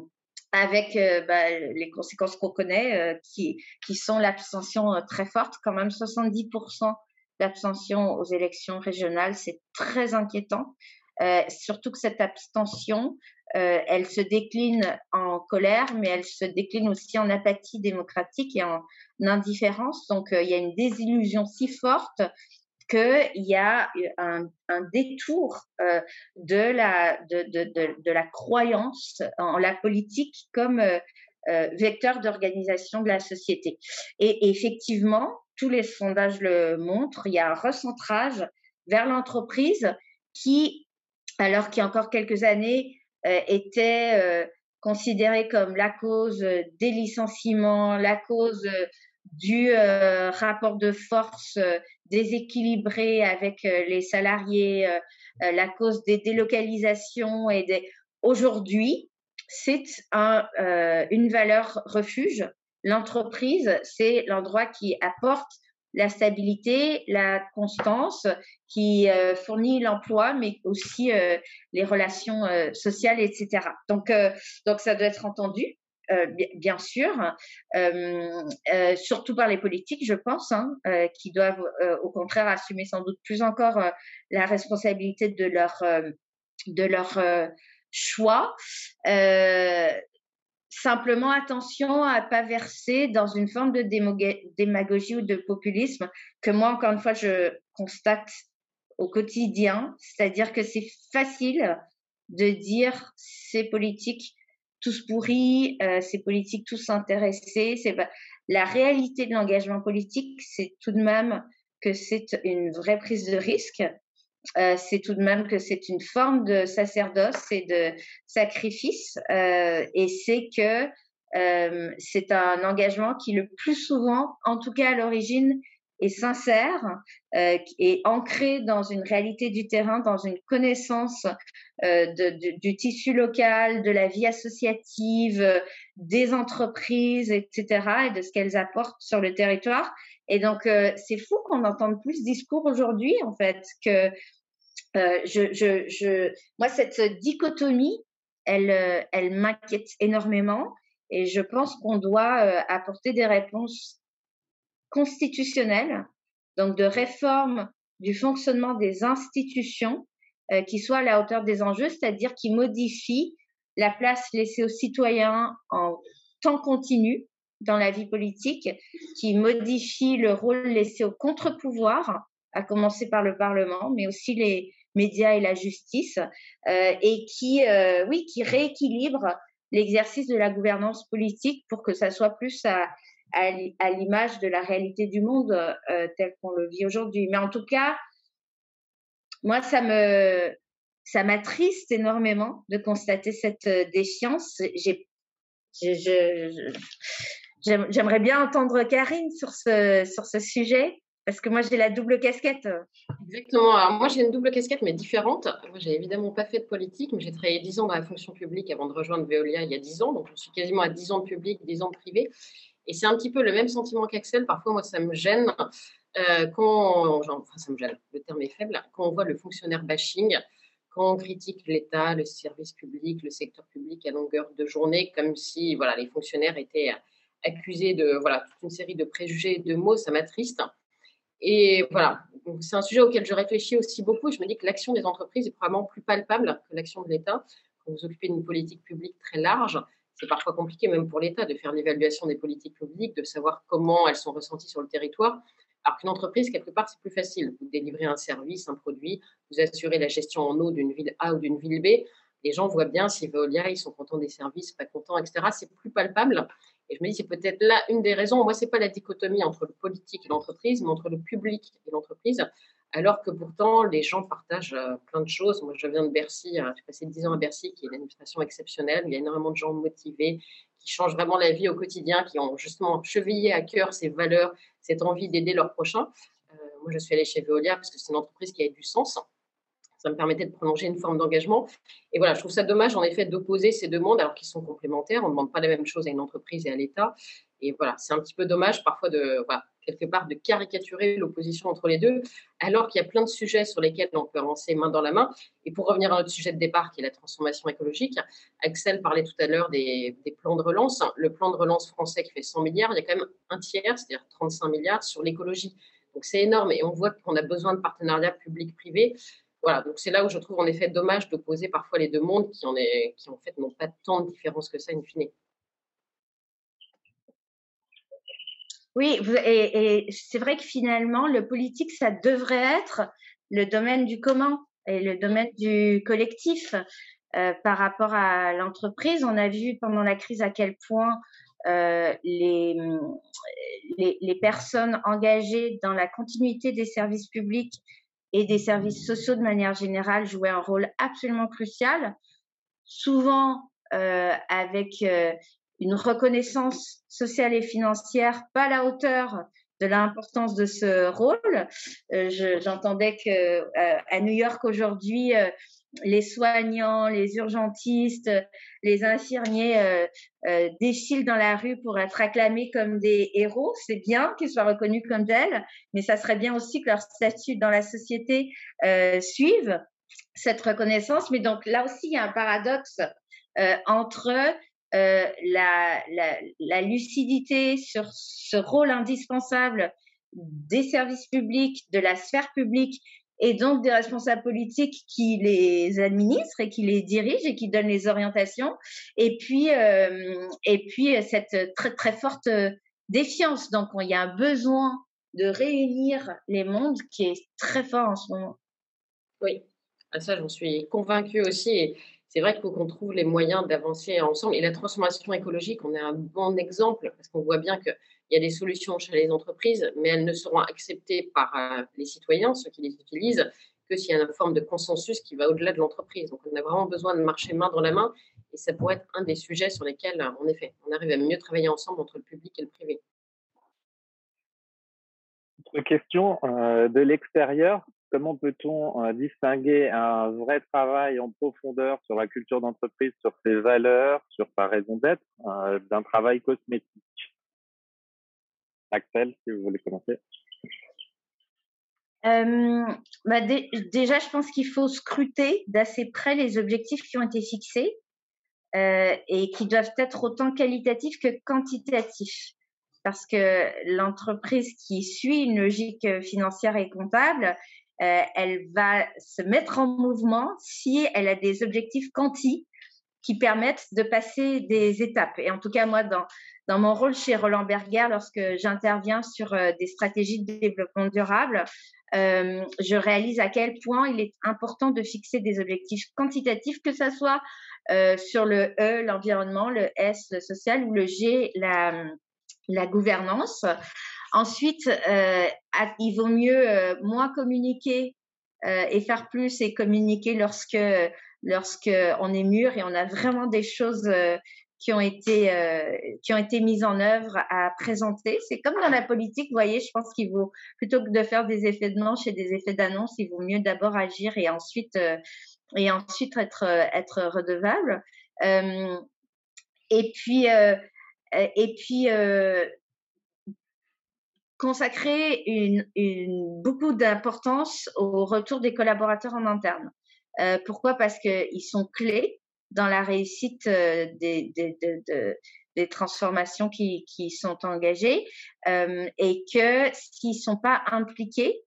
avec bah, les conséquences qu'on connaît, qui, qui sont l'abstention très forte, quand même 70% d'abstention aux élections régionales, c'est très inquiétant. Euh, surtout que cette abstention, euh, elle se décline en colère, mais elle se décline aussi en apathie démocratique et en indifférence. Donc, euh, il y a une désillusion si forte qu'il y a un, détour de, la, de, la croyance en la politique comme vecteur d'organisation de la société. et, effectivement, tous les sondages le montrent, il y a un recentrage vers l'entreprise qui alors qu'il y a encore quelques années euh, était euh, considéré comme la cause euh, des licenciements, la cause du rapport de force déséquilibré avec les salariés, la cause des délocalisations et des... Aujourd'hui, c'est un, une valeur refuge. L'entreprise, c'est l'endroit qui apporte la stabilité, la constance, qui euh, fournit l'emploi, mais aussi euh, les relations euh, sociales, etc. Donc, donc ça doit être entendu. Bien sûr, surtout par les politiques, je pense, hein, qui doivent au contraire assumer sans doute plus encore la responsabilité de leur de leur choix. Simplement, attention à ne pas verser dans une forme de démagogie ou de populisme que moi, encore une fois, je constate au quotidien. C'est-à-dire que c'est facile de dire ces politiques tous pourris, euh, ces politiques tous intéressés. C'est la réalité de l'engagement politique, c'est tout de même que c'est une vraie prise de risque. Euh, c'est tout de même que c'est une forme de sacerdoce et de sacrifice, euh, et c'est que euh, c'est un engagement qui le plus souvent, en tout cas à l'origine, est sincère euh, et ancré dans une réalité du terrain, dans une connaissance euh, de, du tissu local, de la vie associative, des entreprises, etc., et de ce qu'elles apportent sur le territoire. Et donc, euh, c'est fou qu'on entende plus ce discours aujourd'hui, en fait, que euh, je, je, je, moi, cette dichotomie, elle, euh, elle m'inquiète énormément. Et je pense qu'on doit apporter des réponses constitutionnelles, donc de réforme du fonctionnement des institutions qui soient à la hauteur des enjeux, c'est-à-dire qui modifient la place laissée aux citoyens en temps continu dans la vie politique, qui modifie le rôle laissé au contre-pouvoir, à commencer par le Parlement, mais aussi les médias et la justice, euh, et qui, euh, oui, qui rééquilibre l'exercice de la gouvernance politique pour que ça soit plus à, à, l'image de la réalité du monde euh, tel qu'on le vit aujourd'hui. Mais en tout cas, moi, ça me, ça m'attriste énormément de constater cette défiance. Je, je, J'aimerais bien entendre Karine sur ce, sur ce sujet, parce que moi, j'ai la double casquette. Exactement. Alors, moi, j'ai une double casquette, mais différente. Moi, j'ai évidemment pas fait de politique, mais j'ai travaillé 10 ans dans la fonction publique avant de rejoindre Veolia il y a 10 ans. Donc, je suis quasiment à 10 ans de public, 10 ans de privé. Et c'est un petit peu le même sentiment qu'Axel. Parfois, moi, ça me gêne euh, quand, enfin, ça me gêne, le terme est faible, quand on voit le fonctionnaire bashing, quand on critique l'État, le service public, le secteur public à longueur de journée, comme si voilà, les fonctionnaires étaient accusé de voilà, toute une série de préjugés, de mots, ça m'attriste. Et voilà, c'est un sujet auquel je réfléchis aussi beaucoup. Je me dis que l'action des entreprises est probablement plus palpable que l'action de l'État. Quand vous occupez d'une politique publique très large, c'est parfois compliqué même pour l'État de faire l'évaluation des politiques publiques, de savoir comment elles sont ressenties sur le territoire. Alors qu'une entreprise, quelque part, c'est plus facile. Vous délivrez un service, un produit, vous assurez la gestion en eau d'une ville A ou d'une ville B. Les gens voient bien si Veolia, ils sont contents des services, pas contents, etc. C'est plus palpable. Et je me dis, c'est peut-être là une des raisons. Moi, c'est pas la dichotomie entre le politique et l'entreprise, mais entre le public et l'entreprise. Alors que pourtant, les gens partagent euh, plein de choses. Moi, je viens de Bercy, euh, j'ai passé 10 ans à Bercy, qui est une administration exceptionnelle. Il y a énormément de gens motivés, qui changent vraiment la vie au quotidien, qui ont justement chevillé à cœur ces valeurs, cette envie d'aider leurs prochains. Euh, moi, je suis allée chez Veolia parce que c'est une entreprise qui a du sens ça me permettait de prolonger une forme d'engagement. Et voilà, je trouve ça dommage en effet d'opposer ces deux mondes alors qu'ils sont complémentaires. On ne demande pas la même chose à une entreprise et à l'État. Et voilà, c'est un petit peu dommage parfois de, quelque part, de caricaturer l'opposition entre les deux, alors qu'il y a plein de sujets sur lesquels on peut avancer main dans la main. Et pour revenir à notre sujet de départ, qui est la transformation écologique, Axel parlait tout à l'heure des, plans de relance. Le plan de relance français qui fait 100 milliards, il y a quand même un tiers, c'est-à-dire 35 milliards sur l'écologie. Donc c'est énorme et on voit qu'on a besoin de partenariats publics-privés. Voilà, donc c'est là où je trouve en effet dommage d'opposer parfois les deux mondes qui en, est, qui en fait n'ont pas tant de différence que ça in fine. Oui, et, c'est vrai que finalement, le politique, ça devrait être le domaine du commun et le domaine du collectif. Euh, par rapport à l'entreprise, on a vu pendant la crise à quel point euh, les, les, personnes engagées dans la continuité des services publics et des services sociaux de manière générale jouaient un rôle absolument crucial, souvent euh, avec une reconnaissance sociale et financière pas à la hauteur de l'importance de ce rôle. Euh, J'entendais que euh, à New York aujourd'hui, euh, les soignants, les urgentistes, les infirmiers défilent dans la rue pour être acclamés comme des héros. C'est bien qu'ils soient reconnus comme tels, mais ça serait bien aussi que leur statut dans la société suive cette reconnaissance. Mais donc là aussi, il y a un paradoxe entre euh, la, lucidité sur ce rôle indispensable des services publics, de la sphère publique et donc des responsables politiques qui les administrent et qui les dirigent et qui donnent les orientations. Et puis, euh, et puis cette très très forte défiance. Donc, il y a un besoin de réunir les mondes qui est très fort en ce moment. Oui, à ça j'en suis convaincue aussi. C'est vrai qu'il faut qu'on trouve les moyens d'avancer ensemble. Et la transformation écologique, on est un bon exemple parce qu'on voit bien qu'il y a des solutions chez les entreprises, mais elles ne seront acceptées par euh, les citoyens, ceux qui les utilisent, que s'il y a une forme de consensus qui va au-delà de l'entreprise. Donc, on a vraiment besoin de marcher main dans la main et ça pourrait être un des sujets sur lesquels, en effet, on arrive à mieux travailler ensemble entre le public et le privé. Autre question euh, de l'extérieur, comment peut-on euh, distinguer un vrai travail en profondeur sur la culture d'entreprise, sur ses valeurs, sur sa raison d'être, euh, d'un travail cosmétique? Axel, si vous voulez commencer. Bah déjà, je pense qu'il faut scruter d'assez près les objectifs qui ont été fixés euh, et qui doivent être autant qualitatifs que quantitatifs. Parce que l'entreprise qui suit une logique financière et comptable, euh, elle va se mettre en mouvement si elle a des objectifs quanti qui permettent de passer des étapes. Et en tout cas, moi, dans, mon rôle chez Roland Berger, lorsque j'interviens sur euh, des stratégies de développement durable, euh, je réalise à quel point il est important de fixer des objectifs quantitatifs, que ce soit sur le E, l'environnement, le S, le social, ou le G, la gouvernance. Ensuite, euh, il vaut mieux euh, moins communiquer euh, et faire plus et communiquer lorsque lorsque on est mûr et on a vraiment des choses qui ont été qui ont été mises en œuvre à présenter. C'est comme dans la politique, vous voyez, je pense qu'il vaut plutôt que de faire des effets de manche et des effets d'annonce, il vaut mieux d'abord agir et ensuite et ensuite être être redevable. et puis et puis consacrer beaucoup d'importance au retour des collaborateurs en interne. Euh, pourquoi? Parce qu'ils sont clés dans la réussite euh, des, transformations qui, sont engagées euh, et que s'ils sont pas impliqués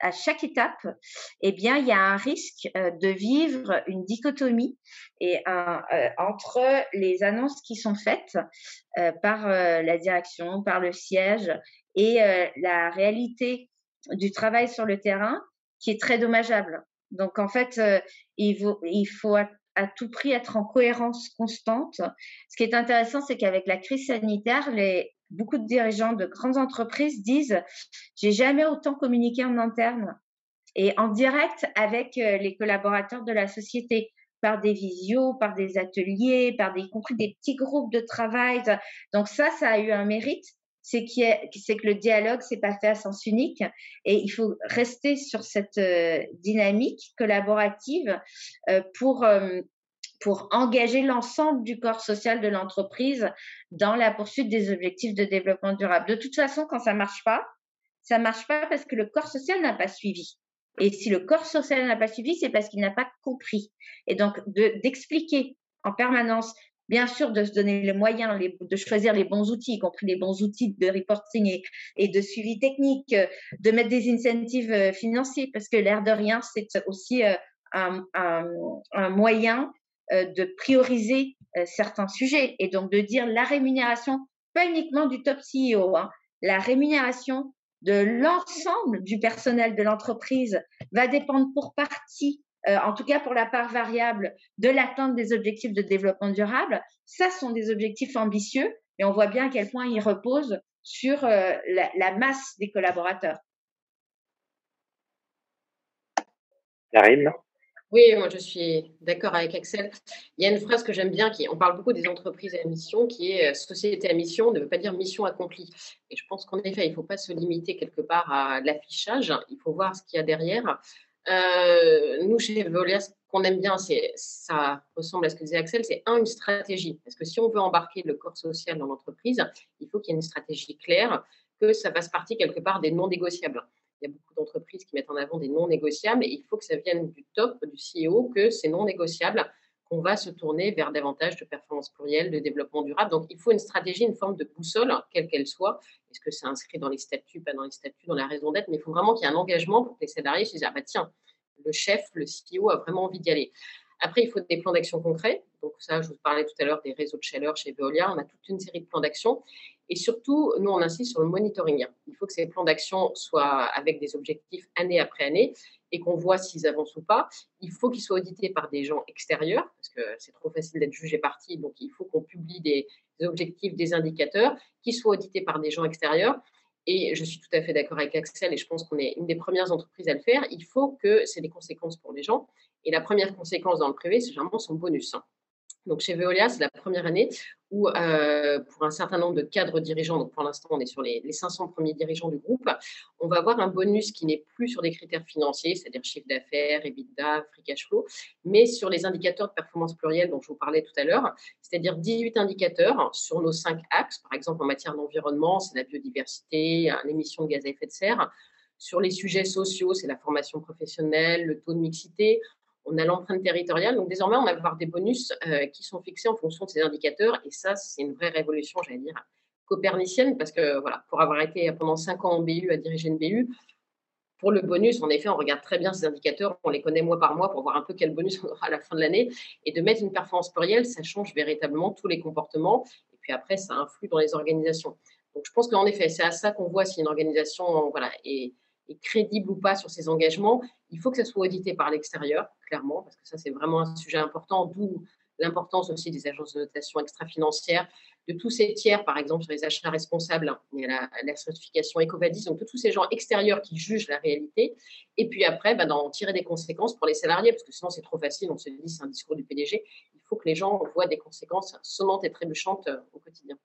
à chaque étape, eh bien, il y a un risque de vivre une dichotomie entre les annonces qui sont faites par la direction, par le siège et euh, la réalité du travail sur le terrain qui est très dommageable. Donc en fait, euh, il, faut, à, tout prix être en cohérence constante. Ce qui est intéressant, c'est qu'avec la crise sanitaire, beaucoup de dirigeants de grandes entreprises disent j'ai jamais autant communiqué en interne et en direct avec euh, les collaborateurs de la société par des visios, par des ateliers, par y compris des petits groupes de travail. Donc ça, ça a eu un mérite c'est que le dialogue, c'est pas fait à sens unique et il faut rester sur cette euh, dynamique collaborative euh, pour euh, pour engager l'ensemble du corps social de l'entreprise dans la poursuite des objectifs de développement durable. De toute façon, quand ça marche pas, ça marche pas parce que le corps social n'a pas suivi. Et si le corps social n'a pas suivi, c'est parce qu'il n'a pas compris. Et donc, d'expliquer en permanence bien sûr de se donner les moyens, de choisir les bons outils, y compris les bons outils de reporting et, de suivi technique, euh, de mettre des incentives euh, financiers, parce que l'air de rien, c'est aussi euh, un, moyen de prioriser certains sujets et donc de dire la rémunération, pas uniquement du top CEO, hein, la rémunération de l'ensemble du personnel de l'entreprise va dépendre pour partie euh, en tout cas pour la part variable de l'atteinte des objectifs de développement durable. Ça sont des objectifs ambitieux, et on voit bien à quel point ils reposent sur euh, la, masse des collaborateurs. Karine oui, moi je suis d'accord avec Axel. Il y a une phrase que j'aime bien, qui on parle beaucoup des entreprises à mission, qui est euh, société à mission ne veut pas dire mission accomplie. Et je pense qu'en effet, il ne faut pas se limiter quelque part à l'affichage, il faut voir ce qu'il y a derrière. Euh, nous, chez Veolia, ce qu'on aime bien, c'est ça ressemble à ce que disait Axel, c'est un, une stratégie. Parce que si on veut embarquer le corps social dans l'entreprise, il faut qu'il y ait une stratégie claire, que ça fasse partie quelque part des non négociables. Il y a beaucoup d'entreprises qui mettent en avant des non négociables et il faut que ça vienne du top, du CEO, que c'est non négociable qu'on va se tourner vers davantage de performance plurielle, de développement durable. Donc, il faut une stratégie, une forme de boussole, quelle qu'elle soit. Est-ce que c'est inscrit dans les statuts, pas dans les statuts, dans la raison d'être, mais il faut vraiment qu'il y ait un engagement pour que les salariés se disent, ah bah tiens, le chef, le CEO a vraiment envie d'y aller. Après, il faut des plans d'action concrets. Donc ça, je vous parlais tout à l'heure des réseaux de chaleur chez Veolia. On a toute une série de plans d'action. Et surtout, nous, on insiste sur le monitoring. Il faut que ces plans d'action soient avec des objectifs année après année et qu'on voit s'ils avancent ou pas. Il faut qu'ils soient audités par des gens extérieurs, parce que c'est trop facile d'être jugé parti. Donc, il faut qu'on publie des, objectifs, des indicateurs, qui soient audités par des gens extérieurs. Et je suis tout à fait d'accord avec Axel, et je pense qu'on est une des premières entreprises à le faire. Il faut que c'est des conséquences pour les gens. Et la première conséquence dans le privé, c'est généralement son bonus. Donc chez Veolia, c'est la première année où, euh, pour un certain nombre de cadres dirigeants, donc pour l'instant on est sur les, 500 premiers dirigeants du groupe, on va avoir un bonus qui n'est plus sur des critères financiers, c'est-à-dire chiffre d'affaires, EBITDA, free cash flow, mais sur les indicateurs de performance plurielle dont je vous parlais tout à l'heure, c'est-à-dire 18 indicateurs sur nos 5 axes, par exemple en matière d'environnement, c'est la biodiversité, l'émission de gaz à effet de serre. Sur les sujets sociaux, c'est la formation professionnelle, le taux de mixité on a l'empreinte territoriale. Donc désormais, on va avoir des bonus euh, qui sont fixés en fonction de ces indicateurs. Et ça, c'est une vraie révolution, j'allais dire, copernicienne, parce que voilà, pour avoir été pendant cinq ans en BU à diriger une BU, pour le bonus, en effet, on regarde très bien ces indicateurs, on les connaît mois par mois pour voir un peu quel bonus on aura à la fin de l'année. Et de mettre une performance plurielle, ça change véritablement tous les comportements. Et puis après, ça influe dans les organisations. Donc je pense qu'en effet, c'est à ça qu'on voit si une organisation voilà, est, est crédible ou pas sur ses engagements. Il faut que ça soit audité par l'extérieur, clairement, parce que ça, c'est vraiment un sujet important, d'où l'importance aussi des agences de notation extra-financières, de tous ces tiers, par exemple, sur les achats responsables et la, la certification EcoVadis, donc de tous ces gens extérieurs qui jugent la réalité, et puis après, bah, d'en tirer des conséquences pour les salariés, parce que sinon c'est trop facile, on se dit c'est un discours du PDG, il faut que les gens voient des conséquences sonnantes et trébuchantes euh, au quotidien.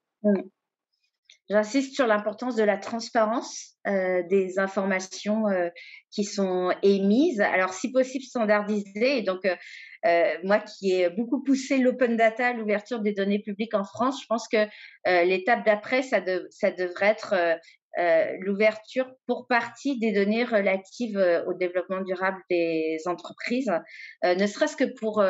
J'insiste sur l'importance de la transparence euh, des informations euh, qui sont émises. Alors, si possible, standardisées. Et donc, euh, moi qui ai beaucoup poussé l'open data, l'ouverture des données publiques en France, je pense que l'étape d'après, ça, ça, devrait être l'ouverture pour partie des données relatives au développement durable des entreprises, ne serait-ce que pour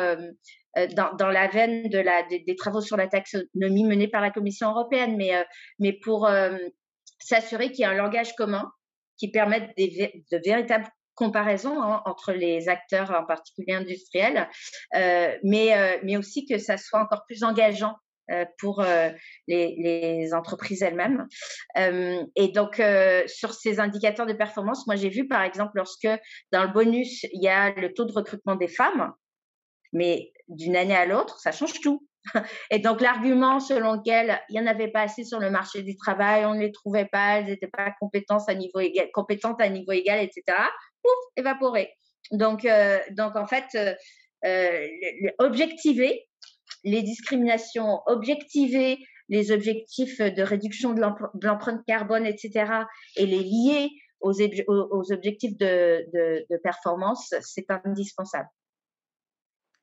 dans, dans, la veine de la, des, travaux sur la taxonomie menés par la Commission européenne, mais, euh, mais pour euh, s'assurer qu'il y a un langage commun qui permette des, de véritables comparaisons hein, entre les acteurs, en particulier industriels, euh, mais, mais aussi que ça soit encore plus engageant pour les, les, entreprises elles-mêmes. et donc, sur ces indicateurs de performance, moi j'ai vu par exemple lorsque dans le bonus, il y a le taux de recrutement des femmes, mais d'une année à l'autre, ça change tout. Et donc l'argument selon lequel il n'y en avait pas assez sur le marché du travail, on ne les trouvait pas, elles n'étaient pas compétentes à niveau égal, niveau égal, etc. Pouf, évaporé. Donc, euh, en fait, euh, euh objectiver les discriminations, objectiver les objectifs de réduction de l'empreinte carbone, etc., et les lier aux, objectifs de performance, c'est indispensable.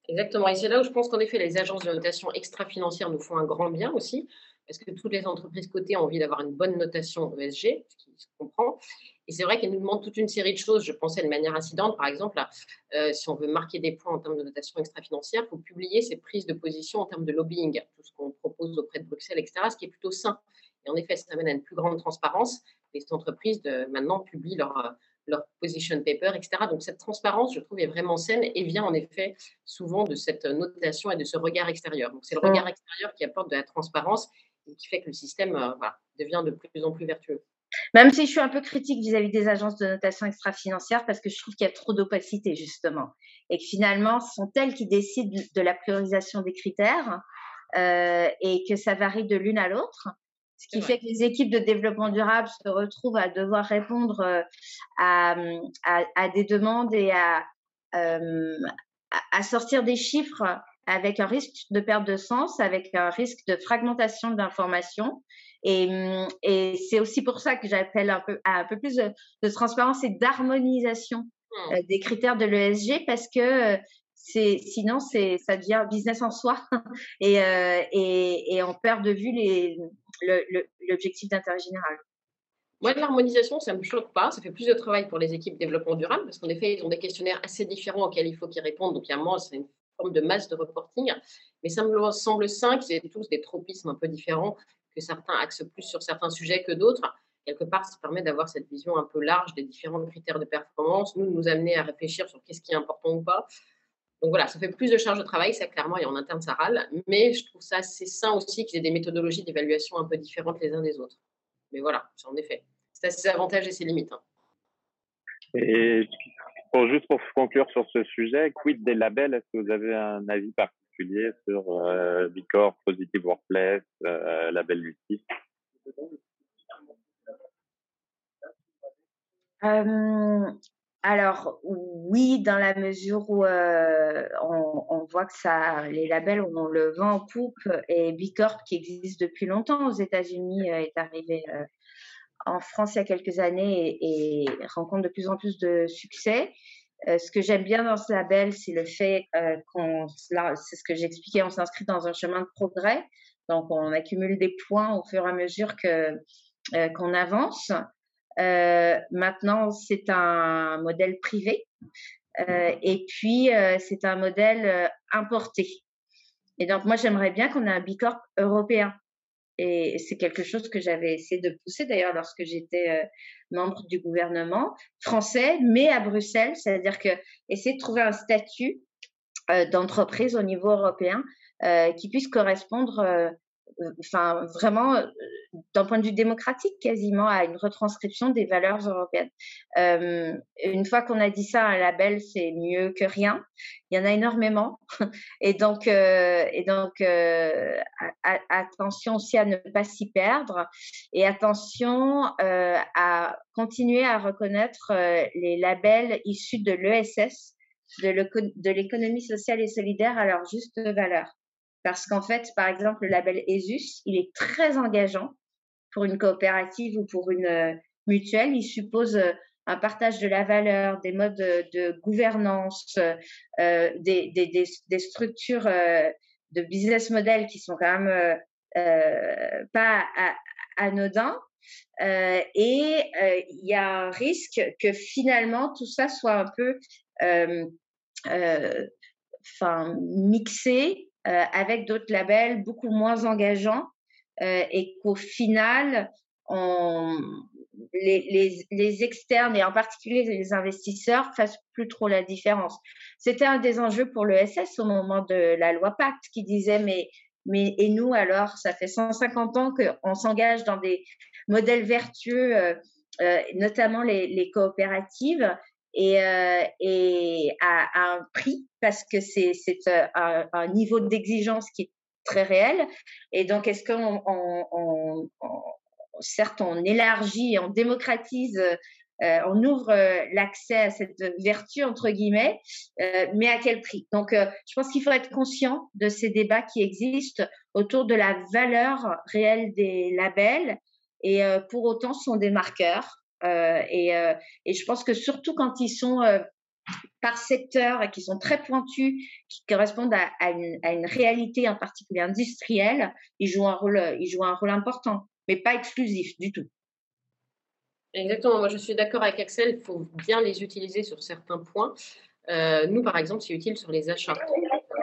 Exactement. Et c'est là où je pense qu'en effet, les agences de notation extra-financière nous font un grand bien aussi, parce que toutes les entreprises cotées ont envie d'avoir une bonne notation ESG, ce qui se comprend. Et c'est vrai qu'elles nous demandent toute une série de choses. Je pensais de manière incidente, par exemple, euh, si on veut marquer des points en termes de notation extra-financière, il faut publier ses prises de position en termes de lobbying, tout ce qu'on propose auprès de Bruxelles, etc., ce qui est plutôt sain. Et en effet, ça amène à une plus grande transparence. Les entreprises maintenant publient leur, leur position paper, etc. Donc cette transparence, je trouve, est vraiment saine et vient en effet souvent de cette notation et de ce regard extérieur. Donc c'est le regard extérieur qui apporte de la transparence et qui fait que le système euh, devient de plus en plus vertueux. Même si je suis un peu critique vis-à-vis des agences de notation extra-financière parce que je trouve qu'il y a trop d'opacité justement et que finalement ce sont elles qui décident de la priorisation des critères euh, et que ça varie de l'une à l'autre. Ce qui fait que les équipes de développement durable se retrouvent à devoir répondre euh, à, à, des demandes et à, euh, à sortir des chiffres avec un risque de perte de sens, avec un risque de fragmentation d'informations. Et, et c'est aussi pour ça que j'appelle un peu à un peu plus de, transparence et d'harmonisation mmh. euh, des critères de l'ESG parce que c'est sinon c'est ça devient business en soi *laughs* et, et, et on perd de vue l'objectif d'intérêt général. Moi, de l'harmonisation, ça ne me choque pas. Ça fait plus de travail pour les équipes développement durable parce qu'en effet, ils ont des questionnaires assez différents auxquels il faut qu'ils répondent. Donc, il y a c'est une forme de masse de reporting. Mais ça me semble sain qu'ils aient tous des tropismes un peu différents, que certains axent plus sur certains sujets que d'autres. Quelque part, ça permet d'avoir cette vision un peu large des différents critères de performance, nous, nous amener à réfléchir sur qu'est-ce qui est important ou pas. Donc voilà, ça fait plus de charge de travail, ça clairement, et en interne, ça râle. Mais je trouve ça assez sain aussi qu'ils aient des méthodologies d'évaluation un peu différentes les uns des autres. Mais voilà, en effet, c'est ses avantages et ses limites. Hein. Et pour, juste pour conclure sur ce sujet, quid des labels? Est-ce que vous avez un avis particulier sur euh, Bicorp, Positive Workplace, euh, Label Lucie euh, alors oui, dans la mesure où euh, on, voit que ça, les labels ont le vent en poupe et Bicorp qui existe depuis longtemps aux États-Unis euh, est arrivé euh, en France il y a quelques années et, rencontre de plus en plus de succès. ce que j'aime bien dans ce label, c'est le fait qu'on, c'est ce que j'expliquais, on s'inscrit dans un chemin de progrès. Donc on accumule des points au fur et à mesure que qu'on avance. Euh, maintenant, c'est un modèle privé. Euh, et puis, euh, c'est un modèle importé. Et donc, moi, j'aimerais bien qu'on ait un Bicorp européen. Et c'est quelque chose que j'avais essayé de pousser d'ailleurs lorsque j'étais membre du gouvernement français, mais à Bruxelles, c'est-à-dire que essayer de trouver un statut d'entreprise au niveau européen qui puisse correspondre enfin vraiment euh, d'un point de vue démocratique quasiment à une retranscription des valeurs européennes. Euh, une fois qu'on a dit ça, un label c'est mieux que rien. Il y en a énormément *laughs* et donc euh, et donc attention aussi à ne pas s'y perdre et attention à continuer à reconnaître les labels issus de l'ESS de l'économie sociale et solidaire à leur juste valeur. Parce qu'en fait, par exemple, le label ESUS, il est très engageant pour une coopérative ou pour une euh, mutuelle. Il suppose euh, un partage de la valeur, des modes de, gouvernance, euh, des, structures de business model qui sont quand même pas anodins. et il y a un risque que finalement tout ça soit un peu enfin mixé euh, avec d'autres labels beaucoup moins engageants euh, et qu'au final, on, les, les, les, externes et en particulier les investisseurs fassent plus trop la différence. C'était un des enjeux pour l'ESS au moment de la loi Pacte qui disait mais mais et nous alors ça fait 150 ans qu'on s'engage dans des modèles vertueux, euh, euh, notamment les, les coopératives et, euh, et à, à, un prix parce que c'est euh, un, un, niveau d'exigence qui est très réel. Et donc, est-ce qu'on, on, on, certes, on élargit on démocratise on ouvre l'accès à cette vertu entre guillemets, mais à quel prix? Donc, je pense qu'il faut être conscient de ces débats qui existent autour de la valeur réelle des labels et pour autant sont des marqueurs. Et, et, je pense que surtout quand ils sont par secteur et qui sont très pointus, qui correspondent à, une, réalité en particulier industrielle, ils jouent un rôle, important, mais pas exclusif du tout. Exactement, moi je suis d'accord avec Axel, il faut bien les utiliser sur certains points. Euh, nous, par exemple, c'est utile sur les achats.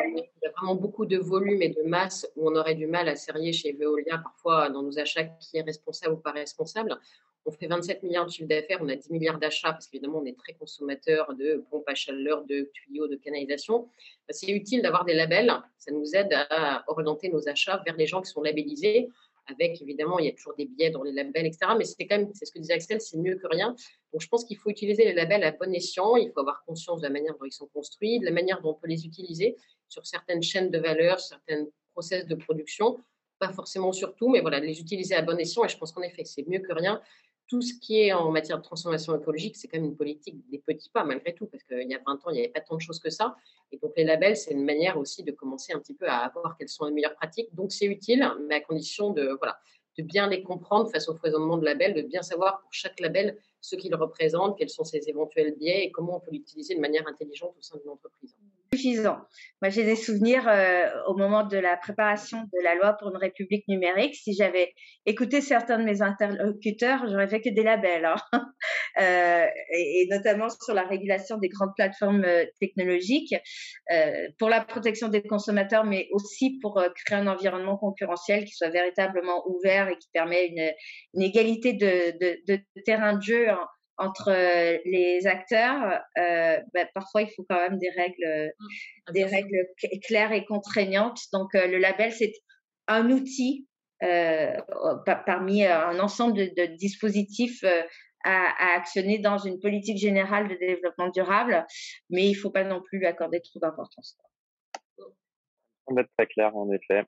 Il y a vraiment beaucoup de volume et de masse où on aurait du mal à serrer chez Veolia, parfois dans nos achats, qui est responsable ou pas responsable on fait 27 milliards de chiffre d'affaires, on a 10 milliards d'achats, parce qu'évidemment, on est très consommateur de pompes à chaleur, de tuyaux, de canalisation. Bah, c'est utile d'avoir des labels. Ça nous aide à orienter nos achats vers les gens qui sont labellisés. Avec évidemment, il y a toujours des biais dans les labels, etc. Mais c'est quand même, c'est ce que disait Axel, c'est mieux que rien. Donc je pense qu'il faut utiliser les labels à bon escient. Il faut avoir conscience de la manière dont ils sont construits, de la manière dont on peut les utiliser sur certaines chaînes de valeur, certains process de production pas forcément sur tout, mais voilà, les utiliser à bon escient. Et je pense qu'en effet, c'est mieux que rien tout ce qui est en matière de transformation écologique, c'est quand même une politique des petits pas, malgré tout, parce qu'il y a 20 ans, il n'y avait pas tant de choses que ça. Et donc, les labels, c'est une manière aussi de commencer un petit peu à voir quelles sont les meilleures pratiques. Donc, c'est utile, mais à condition de, voilà, de bien les comprendre face au foisonnement de labels, de bien savoir pour chaque label ce qu'il représente, quels sont ses éventuels biais et comment on peut l'utiliser de manière intelligente au sein d'une entreprise suffisant. Moi, j'ai des souvenirs euh, au moment de la préparation de la loi pour une république numérique. Si j'avais écouté certains de mes interlocuteurs, j'aurais fait que des labels, hein. *laughs* euh, et, notamment sur la régulation des grandes plateformes euh, technologiques pour la protection des consommateurs, mais aussi pour créer un environnement concurrentiel qui soit véritablement ouvert et qui permet une, égalité de, terrain de jeu entre euh, les acteurs, euh, bah, parfois il faut quand même des règles, mmh, des règles claires et contraignantes. Donc euh, le label c'est un outil parmi un ensemble de, dispositifs à, actionner dans une politique générale de développement durable, mais il ne faut pas non plus lui accorder trop d'importance. Très clair en effet.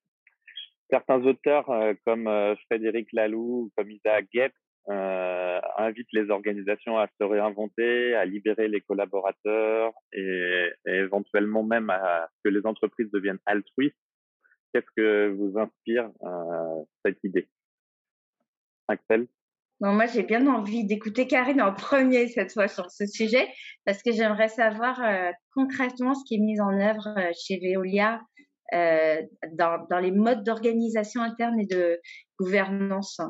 Certains auteurs comme Frédéric Laloux, comme Isaac Guep, euh, invite les organisations à se réinventer, à libérer les collaborateurs et, éventuellement même à que les entreprises deviennent altruistes. Qu'est-ce que vous inspire euh, cette idée? Axel? Non, moi, j'ai bien envie d'écouter Karine en premier cette fois sur ce sujet parce que j'aimerais savoir euh, concrètement ce qui est mis en œuvre chez Veolia dans, les modes d'organisation interne et de gouvernance.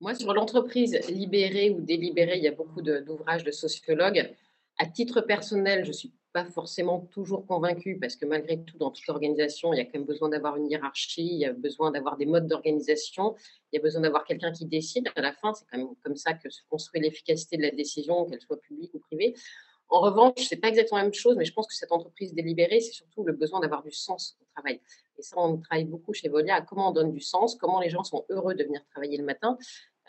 Moi, sur l'entreprise libérée ou délibérée, il y a beaucoup d'ouvrages de, sociologues. À titre personnel, je ne suis pas forcément toujours convaincue parce que malgré tout, dans toute organisation, il y a quand même besoin d'avoir une hiérarchie, il y a besoin d'avoir des modes d'organisation, il y a besoin d'avoir quelqu'un qui décide. À la fin, c'est quand même comme ça que se construit l'efficacité de la décision, qu'elle soit publique ou privée. En revanche, ce n'est pas exactement la même chose, mais je pense que cette entreprise délibérée, c'est surtout le besoin d'avoir du sens au travail. Et ça, on travaille beaucoup chez Volia à comment on donne du sens, comment les gens sont heureux de venir travailler le matin,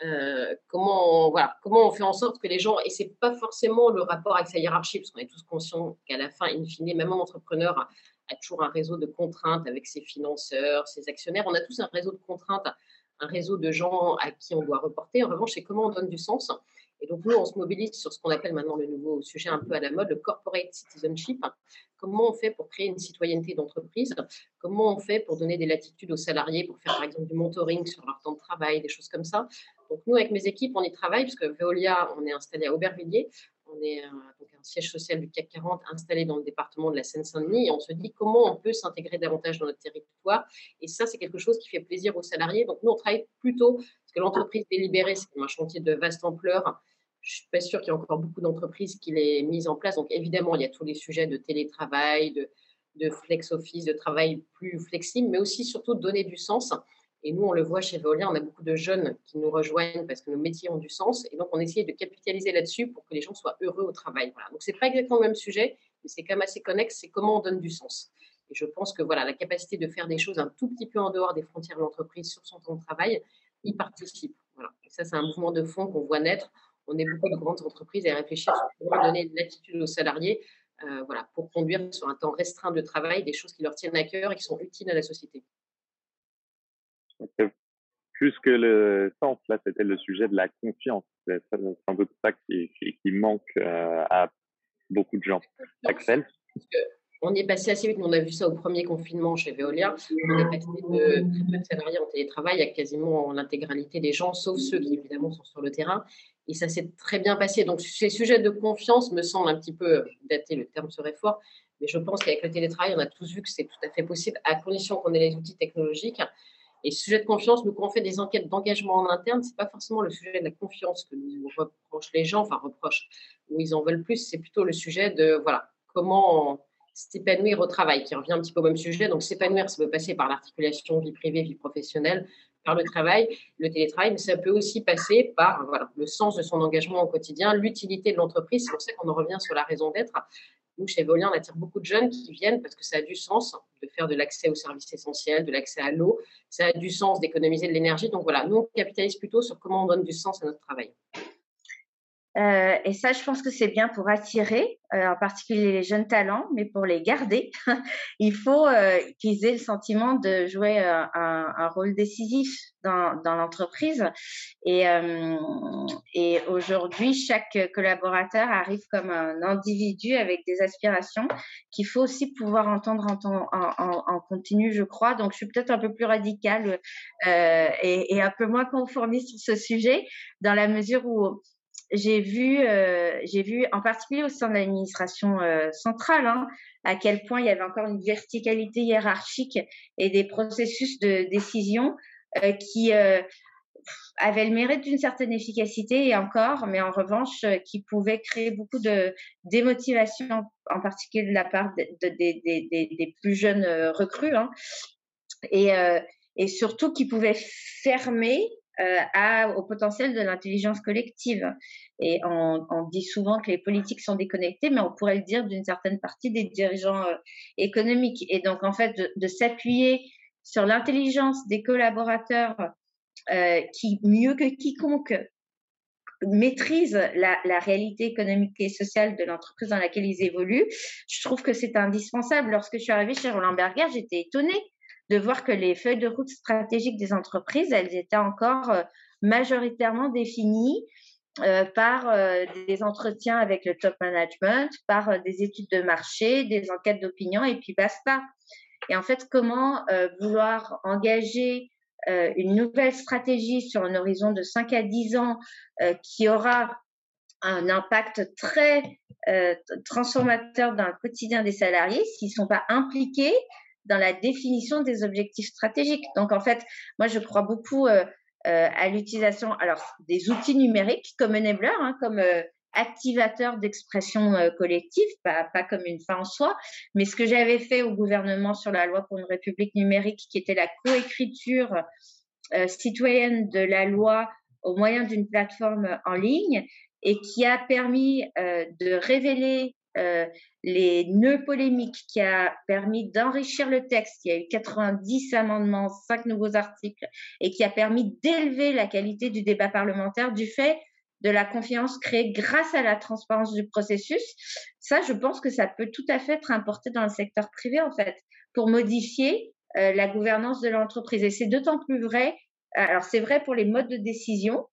euh, comment, on, voilà, comment on fait en sorte que les gens, et c'est pas forcément le rapport avec sa hiérarchie, parce qu'on est tous conscients qu'à la fin, in fine, même un entrepreneur a, a, toujours un réseau de contraintes avec ses financeurs, ses actionnaires. On a tous un réseau de contraintes, un réseau de gens à qui on doit reporter. En revanche, c'est comment on donne du sens. Et donc, nous, on se mobilise sur ce qu'on appelle maintenant le nouveau sujet un peu à la mode, le corporate citizenship. Comment on fait pour créer une citoyenneté d'entreprise? Comment on fait pour donner des latitudes aux salariés, pour faire par exemple du mentoring sur leur temps de travail, des choses comme ça? Donc, nous, avec mes équipes, on y travaille, parce que Veolia, on est installé à Aubervilliers. On est un, donc un siège social du CAC 40 installé dans le département de la Seine-Saint-Denis et on se dit comment on peut s'intégrer davantage dans notre territoire. Et ça, c'est quelque chose qui fait plaisir aux salariés. Donc, nous, on travaille plutôt que l'entreprise délibérée, c'est un chantier de vaste ampleur. Je suis pas sûre qu'il y ait encore beaucoup d'entreprises qui l'aient mise en place. Donc, évidemment, il y a tous les sujets de télétravail, de, flex office, de travail plus flexible, mais aussi surtout de donner du sens. Et nous, on le voit chez Veolia, on a beaucoup de jeunes qui nous rejoignent parce que nos métiers ont du sens. Et donc, on essaie de capitaliser là-dessus pour que les gens soient heureux au travail. Donc, c'est pas exactement le même sujet, mais c'est quand même assez connexe. C'est comment on donne du sens. Et je pense que voilà, la capacité de faire des choses un tout petit peu en dehors des frontières de l'entreprise sur son temps de travail, y participe. Et ça, c'est un mouvement de fond qu'on voit naître. On est beaucoup de grandes entreprises à réfléchir sur comment donner de l'attitude aux salariés euh, voilà, pour conduire sur un temps restreint de travail des choses qui leur tiennent à cœur et qui sont utiles à la société. plus que le sens, là, c'était le sujet de la confiance. C'est sans doute ça qui, qui, manque euh, à beaucoup de gens. Axel? On y est passé assez vite, on a vu ça au premier confinement chez Veolia. On est passé de très peu de salariés en télétravail à quasiment l'intégralité des gens, sauf ceux qui évidemment sont sur le terrain. Et ça s'est très bien passé. Donc ces sujets de confiance me semblent un petit peu datés, le terme serait fort, mais je pense qu'avec le télétravail, on a tous vu que c'est tout à fait possible, à condition qu'on ait les outils technologiques. Et ce sujet de confiance, nous, quand on fait des enquêtes d'engagement en interne, c'est pas forcément le sujet de la confiance que nous reprochent les gens, enfin reprochent, où ils en veulent plus, c'est plutôt le sujet de, voilà, comment s'épanouir au travail, qui revient un petit peu au même sujet. Donc s'épanouir, ça peut passer par l'articulation vie privée, vie professionnelle, par le travail, le télétravail, mais ça peut aussi passer par le sens de son engagement au quotidien, l'utilité de l'entreprise. C'est pour ça qu'on en revient sur la raison d'être. Nous, chez Veolia, on attire beaucoup de jeunes qui viennent parce que ça a du sens de faire de l'accès aux services essentiels, de l'accès à l'eau. Ça a du sens d'économiser de l'énergie. Donc voilà, nous, on capitalise plutôt sur comment on donne du sens à notre travail. Euh, et ça, je pense que c'est bien pour attirer, euh, en particulier les jeunes talents, mais pour les garder, *laughs* il faut euh, qu'ils aient le sentiment de jouer un, rôle décisif dans, l'entreprise. Et, aujourd'hui, chaque collaborateur arrive comme un individu avec des aspirations qu'il faut aussi pouvoir entendre en, en, en, continu, je crois. Donc, je suis peut-être un peu plus radicale et, et un peu moins conformiste sur ce sujet, dans la mesure où j'ai vu, euh, j'ai vu en particulier au sein de l'administration euh, centrale, hein, à quel point il y avait encore une verticalité hiérarchique et des processus de décision euh, qui euh, avaient le mérite d'une certaine efficacité et encore, mais en revanche, euh, qui pouvaient créer beaucoup de démotivation, en particulier de la part de, de, de, des plus jeunes recrues, hein, et, et surtout qui pouvaient fermer euh, au potentiel de l'intelligence collective. Et on, dit souvent que les politiques sont déconnectées, mais on pourrait le dire d'une certaine partie des dirigeants euh, économiques. Et donc, en fait, de, s'appuyer sur l'intelligence des collaborateurs euh, qui, mieux que quiconque, maîtrisent la, la, réalité économique et sociale de l'entreprise dans laquelle ils évoluent. Je trouve que c'est indispensable. Lorsque je suis arrivée chez Roland Berger, j'étais étonnée de voir que les feuilles de route stratégiques des entreprises, elles étaient encore euh, majoritairement définies euh, par euh, des entretiens avec le top management, par des études de marché, des enquêtes d'opinion, et puis basta. Et en fait, comment vouloir engager une nouvelle stratégie sur un horizon de 5 à 10 ans qui aura un impact très transformateur dans le quotidien des salariés s'ils ne sont pas impliqués dans la définition des objectifs stratégiques. Donc, en fait, moi, je crois beaucoup euh, euh, à l'utilisation alors des outils numériques comme enabler, hein, comme euh, activateur d'expression collective, pas, pas comme une fin en soi. Mais ce que j'avais fait au gouvernement sur la loi pour une république numérique, qui était la coécriture citoyenne de la loi au moyen d'une plateforme en ligne et qui a permis de révéler euh, les nœuds polémiques qui a permis d'enrichir le texte. Il y a eu 90 amendements, 5 nouveaux articles et qui a permis d'élever la qualité du débat parlementaire du fait de la confiance créée grâce à la transparence du processus. Ça, je pense que ça peut tout à fait être importé dans le secteur privé, en fait, pour modifier euh, la gouvernance de l'entreprise. Et c'est d'autant plus vrai, alors c'est vrai pour les modes de décision,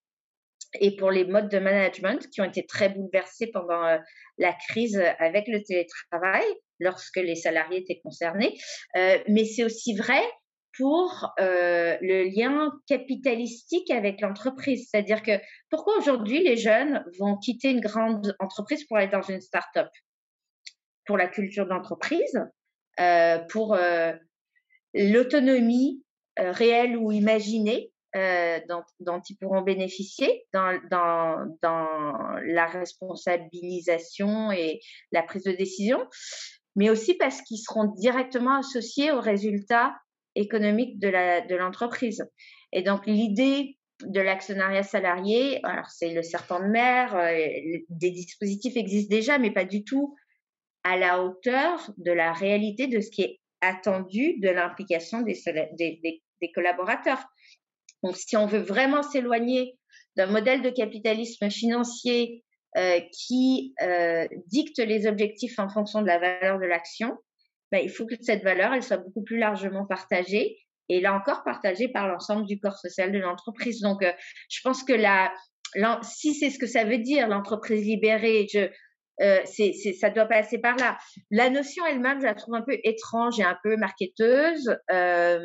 et pour les modes de management qui ont été très bouleversés pendant euh, la crise avec le télétravail lorsque les salariés étaient concernés. Euh, mais c'est aussi vrai pour euh, le lien capitalistique avec l'entreprise. C'est-à-dire que pourquoi aujourd'hui les jeunes vont quitter une grande entreprise pour aller dans une start-up? Pour la culture d'entreprise, euh, pour euh, l'autonomie euh, réelle ou imaginée euh, dont, ils pourront bénéficier dans, la responsabilisation et la prise de décision, mais aussi parce qu'ils seront directement associés aux résultats économiques de l'entreprise. Et donc l'idée de l'actionnariat salarié, alors c'est le serpent de mer, euh, des dispositifs existent déjà, mais pas du tout à la hauteur de la réalité de ce qui est attendu de l'implication des, collaborateurs. Donc, si on veut vraiment s'éloigner d'un modèle de capitalisme financier euh, qui euh, dicte les objectifs en fonction de la valeur de l'action, ben, il faut que cette valeur elle soit beaucoup plus largement partagée et là encore partagé par l'ensemble du corps social de l'entreprise. Donc, je pense que la, si c'est ce que ça veut dire, l'entreprise libérée, euh, ça doit passer par là. La notion elle-même, je la trouve un peu étrange et un peu marketeuse. Euh,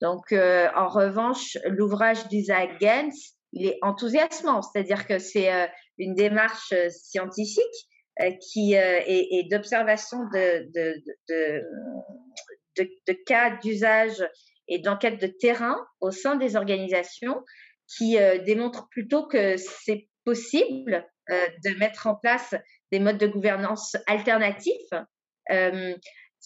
donc, euh, en revanche, l'ouvrage d'Isaac Gens, il est enthousiasmant, c'est-à-dire que c'est euh, une démarche euh, scientifique qui est, d'observation de, de, de, de, de cas d'usage et d'enquête de terrain au sein des organisations qui démontre plutôt que c'est possible de mettre en place des modes de gouvernance alternatifs.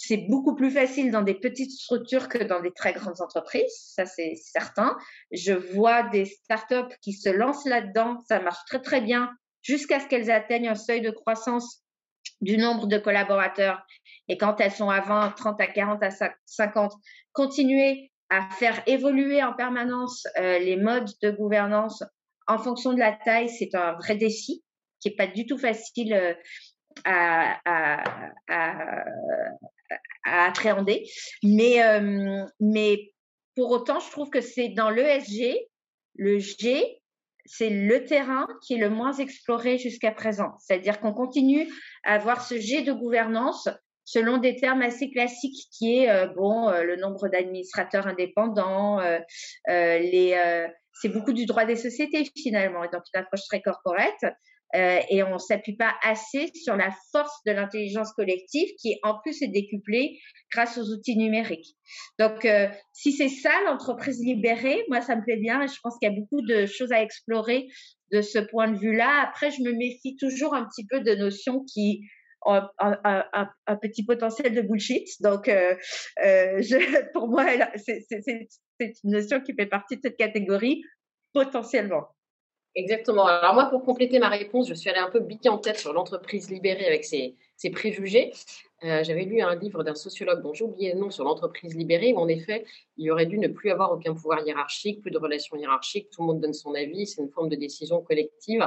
C'est beaucoup plus facile dans des petites structures que dans des très grandes entreprises, ça c'est certain. Je vois des startups qui se lancent là-dedans, ça marche très très bien jusqu'à ce qu'elles atteignent un seuil de croissance du nombre de collaborateurs. Et quand elles sont à 20, 30, à 40, à 50, continuer à faire évoluer en permanence euh, les modes de gouvernance en fonction de la taille, c'est un vrai défi qui est pas du tout facile euh, à, à appréhender. Mais, euh, mais pour autant, je trouve que c'est dans l'ESG, le G, c'est le terrain qui est le moins exploré jusqu'à présent. C'est-à-dire qu'on continue à avoir ce G de gouvernance selon des termes assez classiques qui est euh, bon le nombre d'administrateurs indépendants, les c'est beaucoup du droit des sociétés finalement, et donc une approche très corporate. Euh, et on s'appuie pas assez sur la force de l'intelligence collective qui en plus est décuplée grâce aux outils numériques. Donc euh, si c'est ça l'entreprise libérée, moi ça me plaît bien je pense qu'il y a beaucoup de choses à explorer de ce point de vue-là. Après je me méfie toujours un petit peu de notions qui ont un, petit potentiel de bullshit. Donc euh, pour moi c'est une notion qui fait partie de cette catégorie potentiellement. Exactement. Alors moi, pour compléter ma réponse, je suis allée un peu biquer en tête sur l'entreprise libérée avec ses, ses préjugés. Euh, J'avais lu un livre d'un sociologue dont j'ai oublié le nom sur l'entreprise libérée, où en effet, il aurait dû ne plus avoir aucun pouvoir hiérarchique, plus de relations hiérarchiques, tout le monde donne son avis, c'est une forme de décision collective.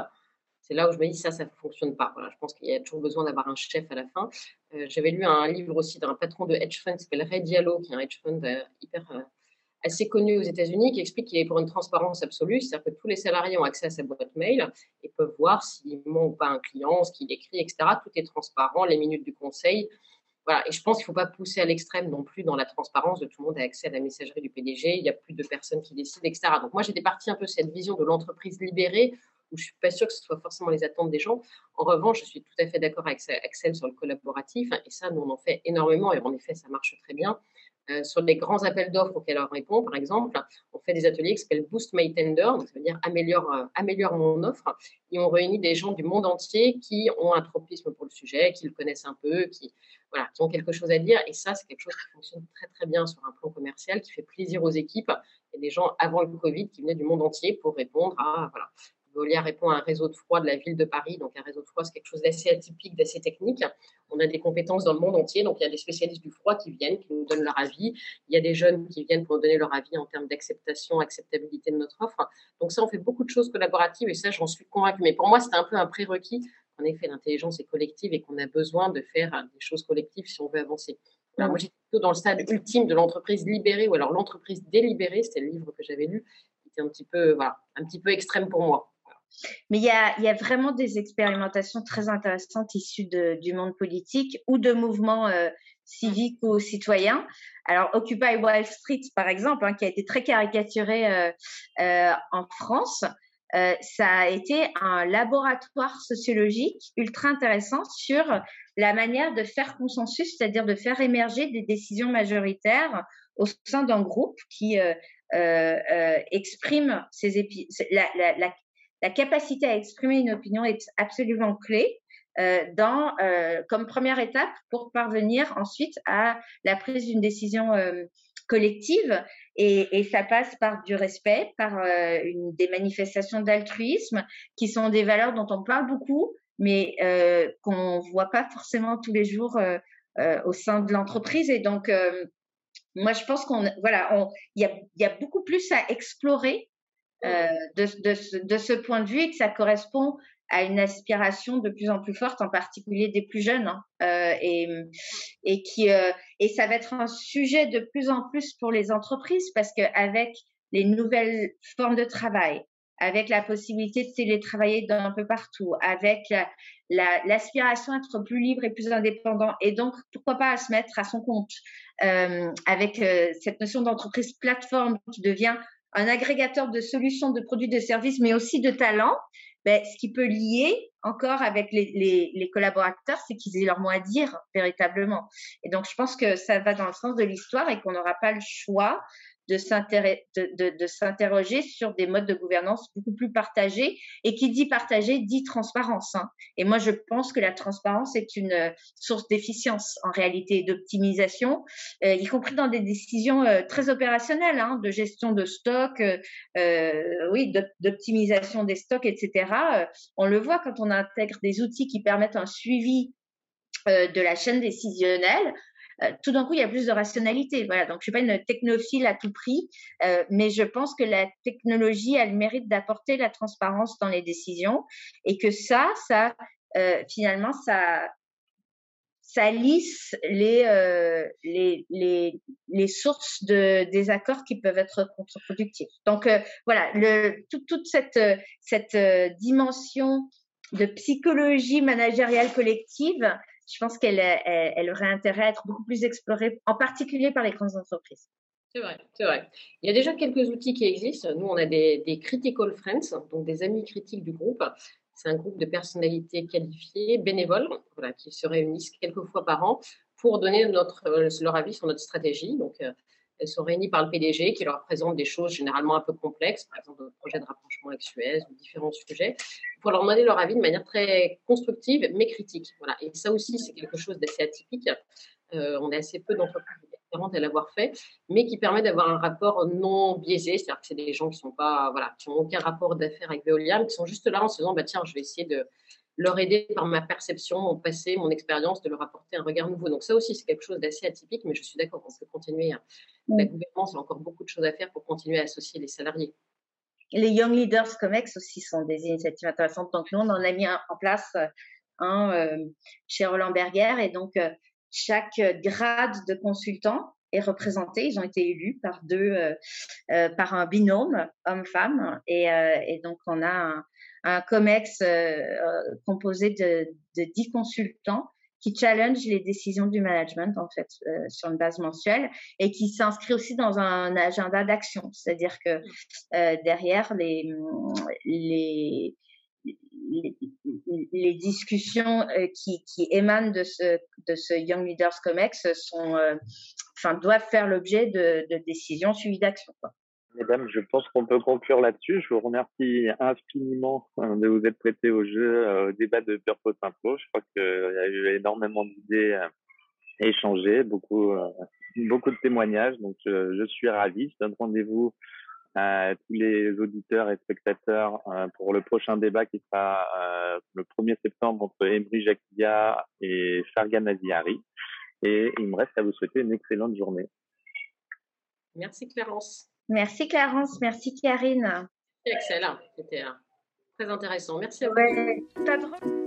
C'est là où je me dis ça, ça ne fonctionne pas. Voilà, je pense qu'il y a toujours besoin d'avoir un chef à la fin. Euh, J'avais lu un livre aussi d'un patron de hedge fund qui s'appelle Ray Diallo, qui est un hedge fund euh, hyper assez connu aux États-Unis qui explique qu'il est pour une transparence absolue, c'est-à-dire que tous les salariés ont accès à sa boîte mail et peuvent voir s'il ment ou pas un client, ce qu'il écrit, etc. Tout est transparent, les minutes du conseil. Voilà. Et je pense qu'il ne faut pas pousser à l'extrême non plus dans la transparence de tout le monde a accès à la messagerie du PDG, il n'y a plus de personnes qui décident, etc. Donc moi, j'étais partie un peu cette vision de l'entreprise libérée où je ne suis pas sûre que ce soit forcément les attentes des gens. En revanche, je suis tout à fait d'accord avec Axel sur le collaboratif. Et ça, nous, on en fait énormément. Et en effet, ça marche très bien. Euh, sur les grands appels d'offres auxquels on répond, par exemple, on fait des ateliers qui s'appellent Boost My Tender, donc ça veut dire améliore, euh, améliore mon offre, et on réunit des gens du monde entier qui ont un tropisme pour le sujet, qui le connaissent un peu, qui, voilà, qui ont quelque chose à dire, et ça, c'est quelque chose qui fonctionne très très bien sur un plan commercial, qui fait plaisir aux équipes. Il y a des gens avant le Covid qui venaient du monde entier pour répondre à voilà, Veolia répond à un réseau de froid de la ville de Paris. Donc, un réseau de froid, c'est quelque chose d'assez atypique, d'assez technique. On a des compétences dans le monde entier. Donc, il y a des spécialistes du froid qui viennent, qui nous donnent leur avis. Il y a des jeunes qui viennent pour nous donner leur avis en termes d'acceptation, acceptabilité de notre offre. Donc, ça, on fait beaucoup de choses collaboratives et ça, j'en suis convaincue. Mais pour moi, c'était un peu un prérequis. En effet, l'intelligence est collective et qu'on a besoin de faire des choses collectives si on veut avancer. Alors, moi, j'étais plutôt dans le stade ultime de l'entreprise libérée ou alors l'entreprise délibérée. C'était le livre que j'avais lu. C'était un petit peu, voilà, un petit peu extrême pour moi. Mais il y a, vraiment des expérimentations très intéressantes issues du monde politique ou de mouvements euh, civiques ou citoyens. Alors, Occupy Wall Street, par exemple, hein, qui a été très caricaturé euh, euh, en France, ça a été un laboratoire sociologique ultra intéressant sur la manière de faire consensus, c'est-à-dire de faire émerger des décisions majoritaires au sein d'un groupe qui exprime ses épi la, la, la, la capacité à exprimer une opinion est absolument clé euh, dans, euh, comme première étape pour parvenir ensuite à la prise d'une décision euh, collective. Et, ça passe par du respect, par des manifestations d'altruisme, qui sont des valeurs dont on parle beaucoup, mais qu'on voit pas forcément tous les jours au sein de l'entreprise. Et donc, moi, je pense qu'on, voilà, il y a beaucoup plus à explorer euh, de, de, de, ce point de vue et que ça correspond à une aspiration de plus en plus forte, en particulier des plus jeunes, hein, euh, et, et qui euh, et ça va être un sujet de plus en plus pour les entreprises parce qu'avec les nouvelles formes de travail, avec la possibilité de télétravailler d'un peu partout, avec l'aspiration la, à être plus libre et plus indépendant, et donc pourquoi pas à se mettre à son compte, euh, avec cette notion d'entreprise plateforme qui devient un agrégateur de solutions, de produits, de services, mais aussi de talents. Ben, ce qui peut lier encore avec les, les, les collaborateurs, c'est qu'ils aient leur mot à dire véritablement. Et donc, je pense que ça va dans le sens de l'histoire et qu'on n'aura pas le choix de s'interroger sur des modes de gouvernance beaucoup plus partagés. Et qui dit partagé dit transparence. Hein. Et moi, je pense que la transparence est une euh, source d'efficience en réalité d'optimisation, euh, y compris dans des décisions euh, très opérationnelles hein, de gestion de stock, oui, d'optimisation des stocks, etc. on le voit quand on intègre des outils qui permettent un suivi de la chaîne décisionnelle, euh, tout d'un coup, il y a plus de rationalité. Voilà, donc je suis pas une technophile à tout prix, euh, mais je pense que la technologie a le mérite d'apporter la transparence dans les décisions et que ça, ça euh, finalement, ça ça lisse les, les, les, les, sources de désaccords qui peuvent être contre-productifs. Donc voilà, le, toute cette, cette dimension de psychologie managériale collective, je pense qu'elle elle, aurait intérêt à être beaucoup plus explorée, en particulier par les grandes entreprises. C'est vrai, c'est vrai. Il y a déjà quelques outils qui existent. Nous, on a des, critical friends, donc des amis critiques du groupe. C'est un groupe de personnalités qualifiées, bénévoles, qui se réunissent quelques fois par an pour donner euh, leur avis sur notre stratégie. Euh, elles sont réunies par le PDG qui leur présente des choses généralement un peu complexes, par exemple le projet de rapprochement avec Suez ou différents sujets, pour leur demander leur avis de manière très constructive mais critique. Voilà. Et ça aussi, c'est quelque chose d'assez atypique. Euh, on a assez peu d'entreprises différentes à l'avoir fait, mais qui permet d'avoir un rapport non biaisé, c'est-à-dire que c'est des gens qui sont pas, voilà, aucun rapport d'affaires avec Veolia, mais qui sont juste là en se disant, bah tiens, je vais essayer de leur aider par ma perception, mon passé, mon expérience, de leur apporter un regard nouveau. Donc ça aussi, c'est quelque chose d'assez atypique, mais je suis d'accord, on peut continuer. Hein. La gouvernance, il y a encore beaucoup de choses à faire pour continuer à associer les salariés. Les Young Leaders COMEX aussi sont des initiatives intéressantes. Donc nous, on en a mis en place un euh, chez Roland Berger, et donc euh, chaque grade de consultant est représenté. Ils ont été élus par deux, euh, par un binôme homme-femme, et, et, donc on a un, un COMEX euh, euh, composé de, de 10 consultants qui challenge les décisions du management en fait euh, sur une base mensuelle et qui s'inscrit aussi dans un agenda d'action, c'est-à-dire que derrière les les les, discussions qui, qui, émanent de ce de ce Young Leaders Comex sont enfin doivent faire l'objet de, de décisions suivies d'action Mesdames, je pense qu'on peut conclure là-dessus. Je vous remercie infiniment hein, de vous être prêté au jeu, euh, au débat de Purpose Info. Je crois qu'il y a eu énormément d'idées euh, échangées, beaucoup, euh, beaucoup de témoignages. Donc, je, suis ravi. Je donne rendez-vous à tous les auditeurs et spectateurs pour le prochain débat qui sera le 1er septembre entre Emery Jacquia et Fargan Aziari. Et il me reste à vous souhaiter une excellente journée. Merci Clérence. Merci Clarence, merci Karine. Excellent, c'était euh, très intéressant. Merci à vous.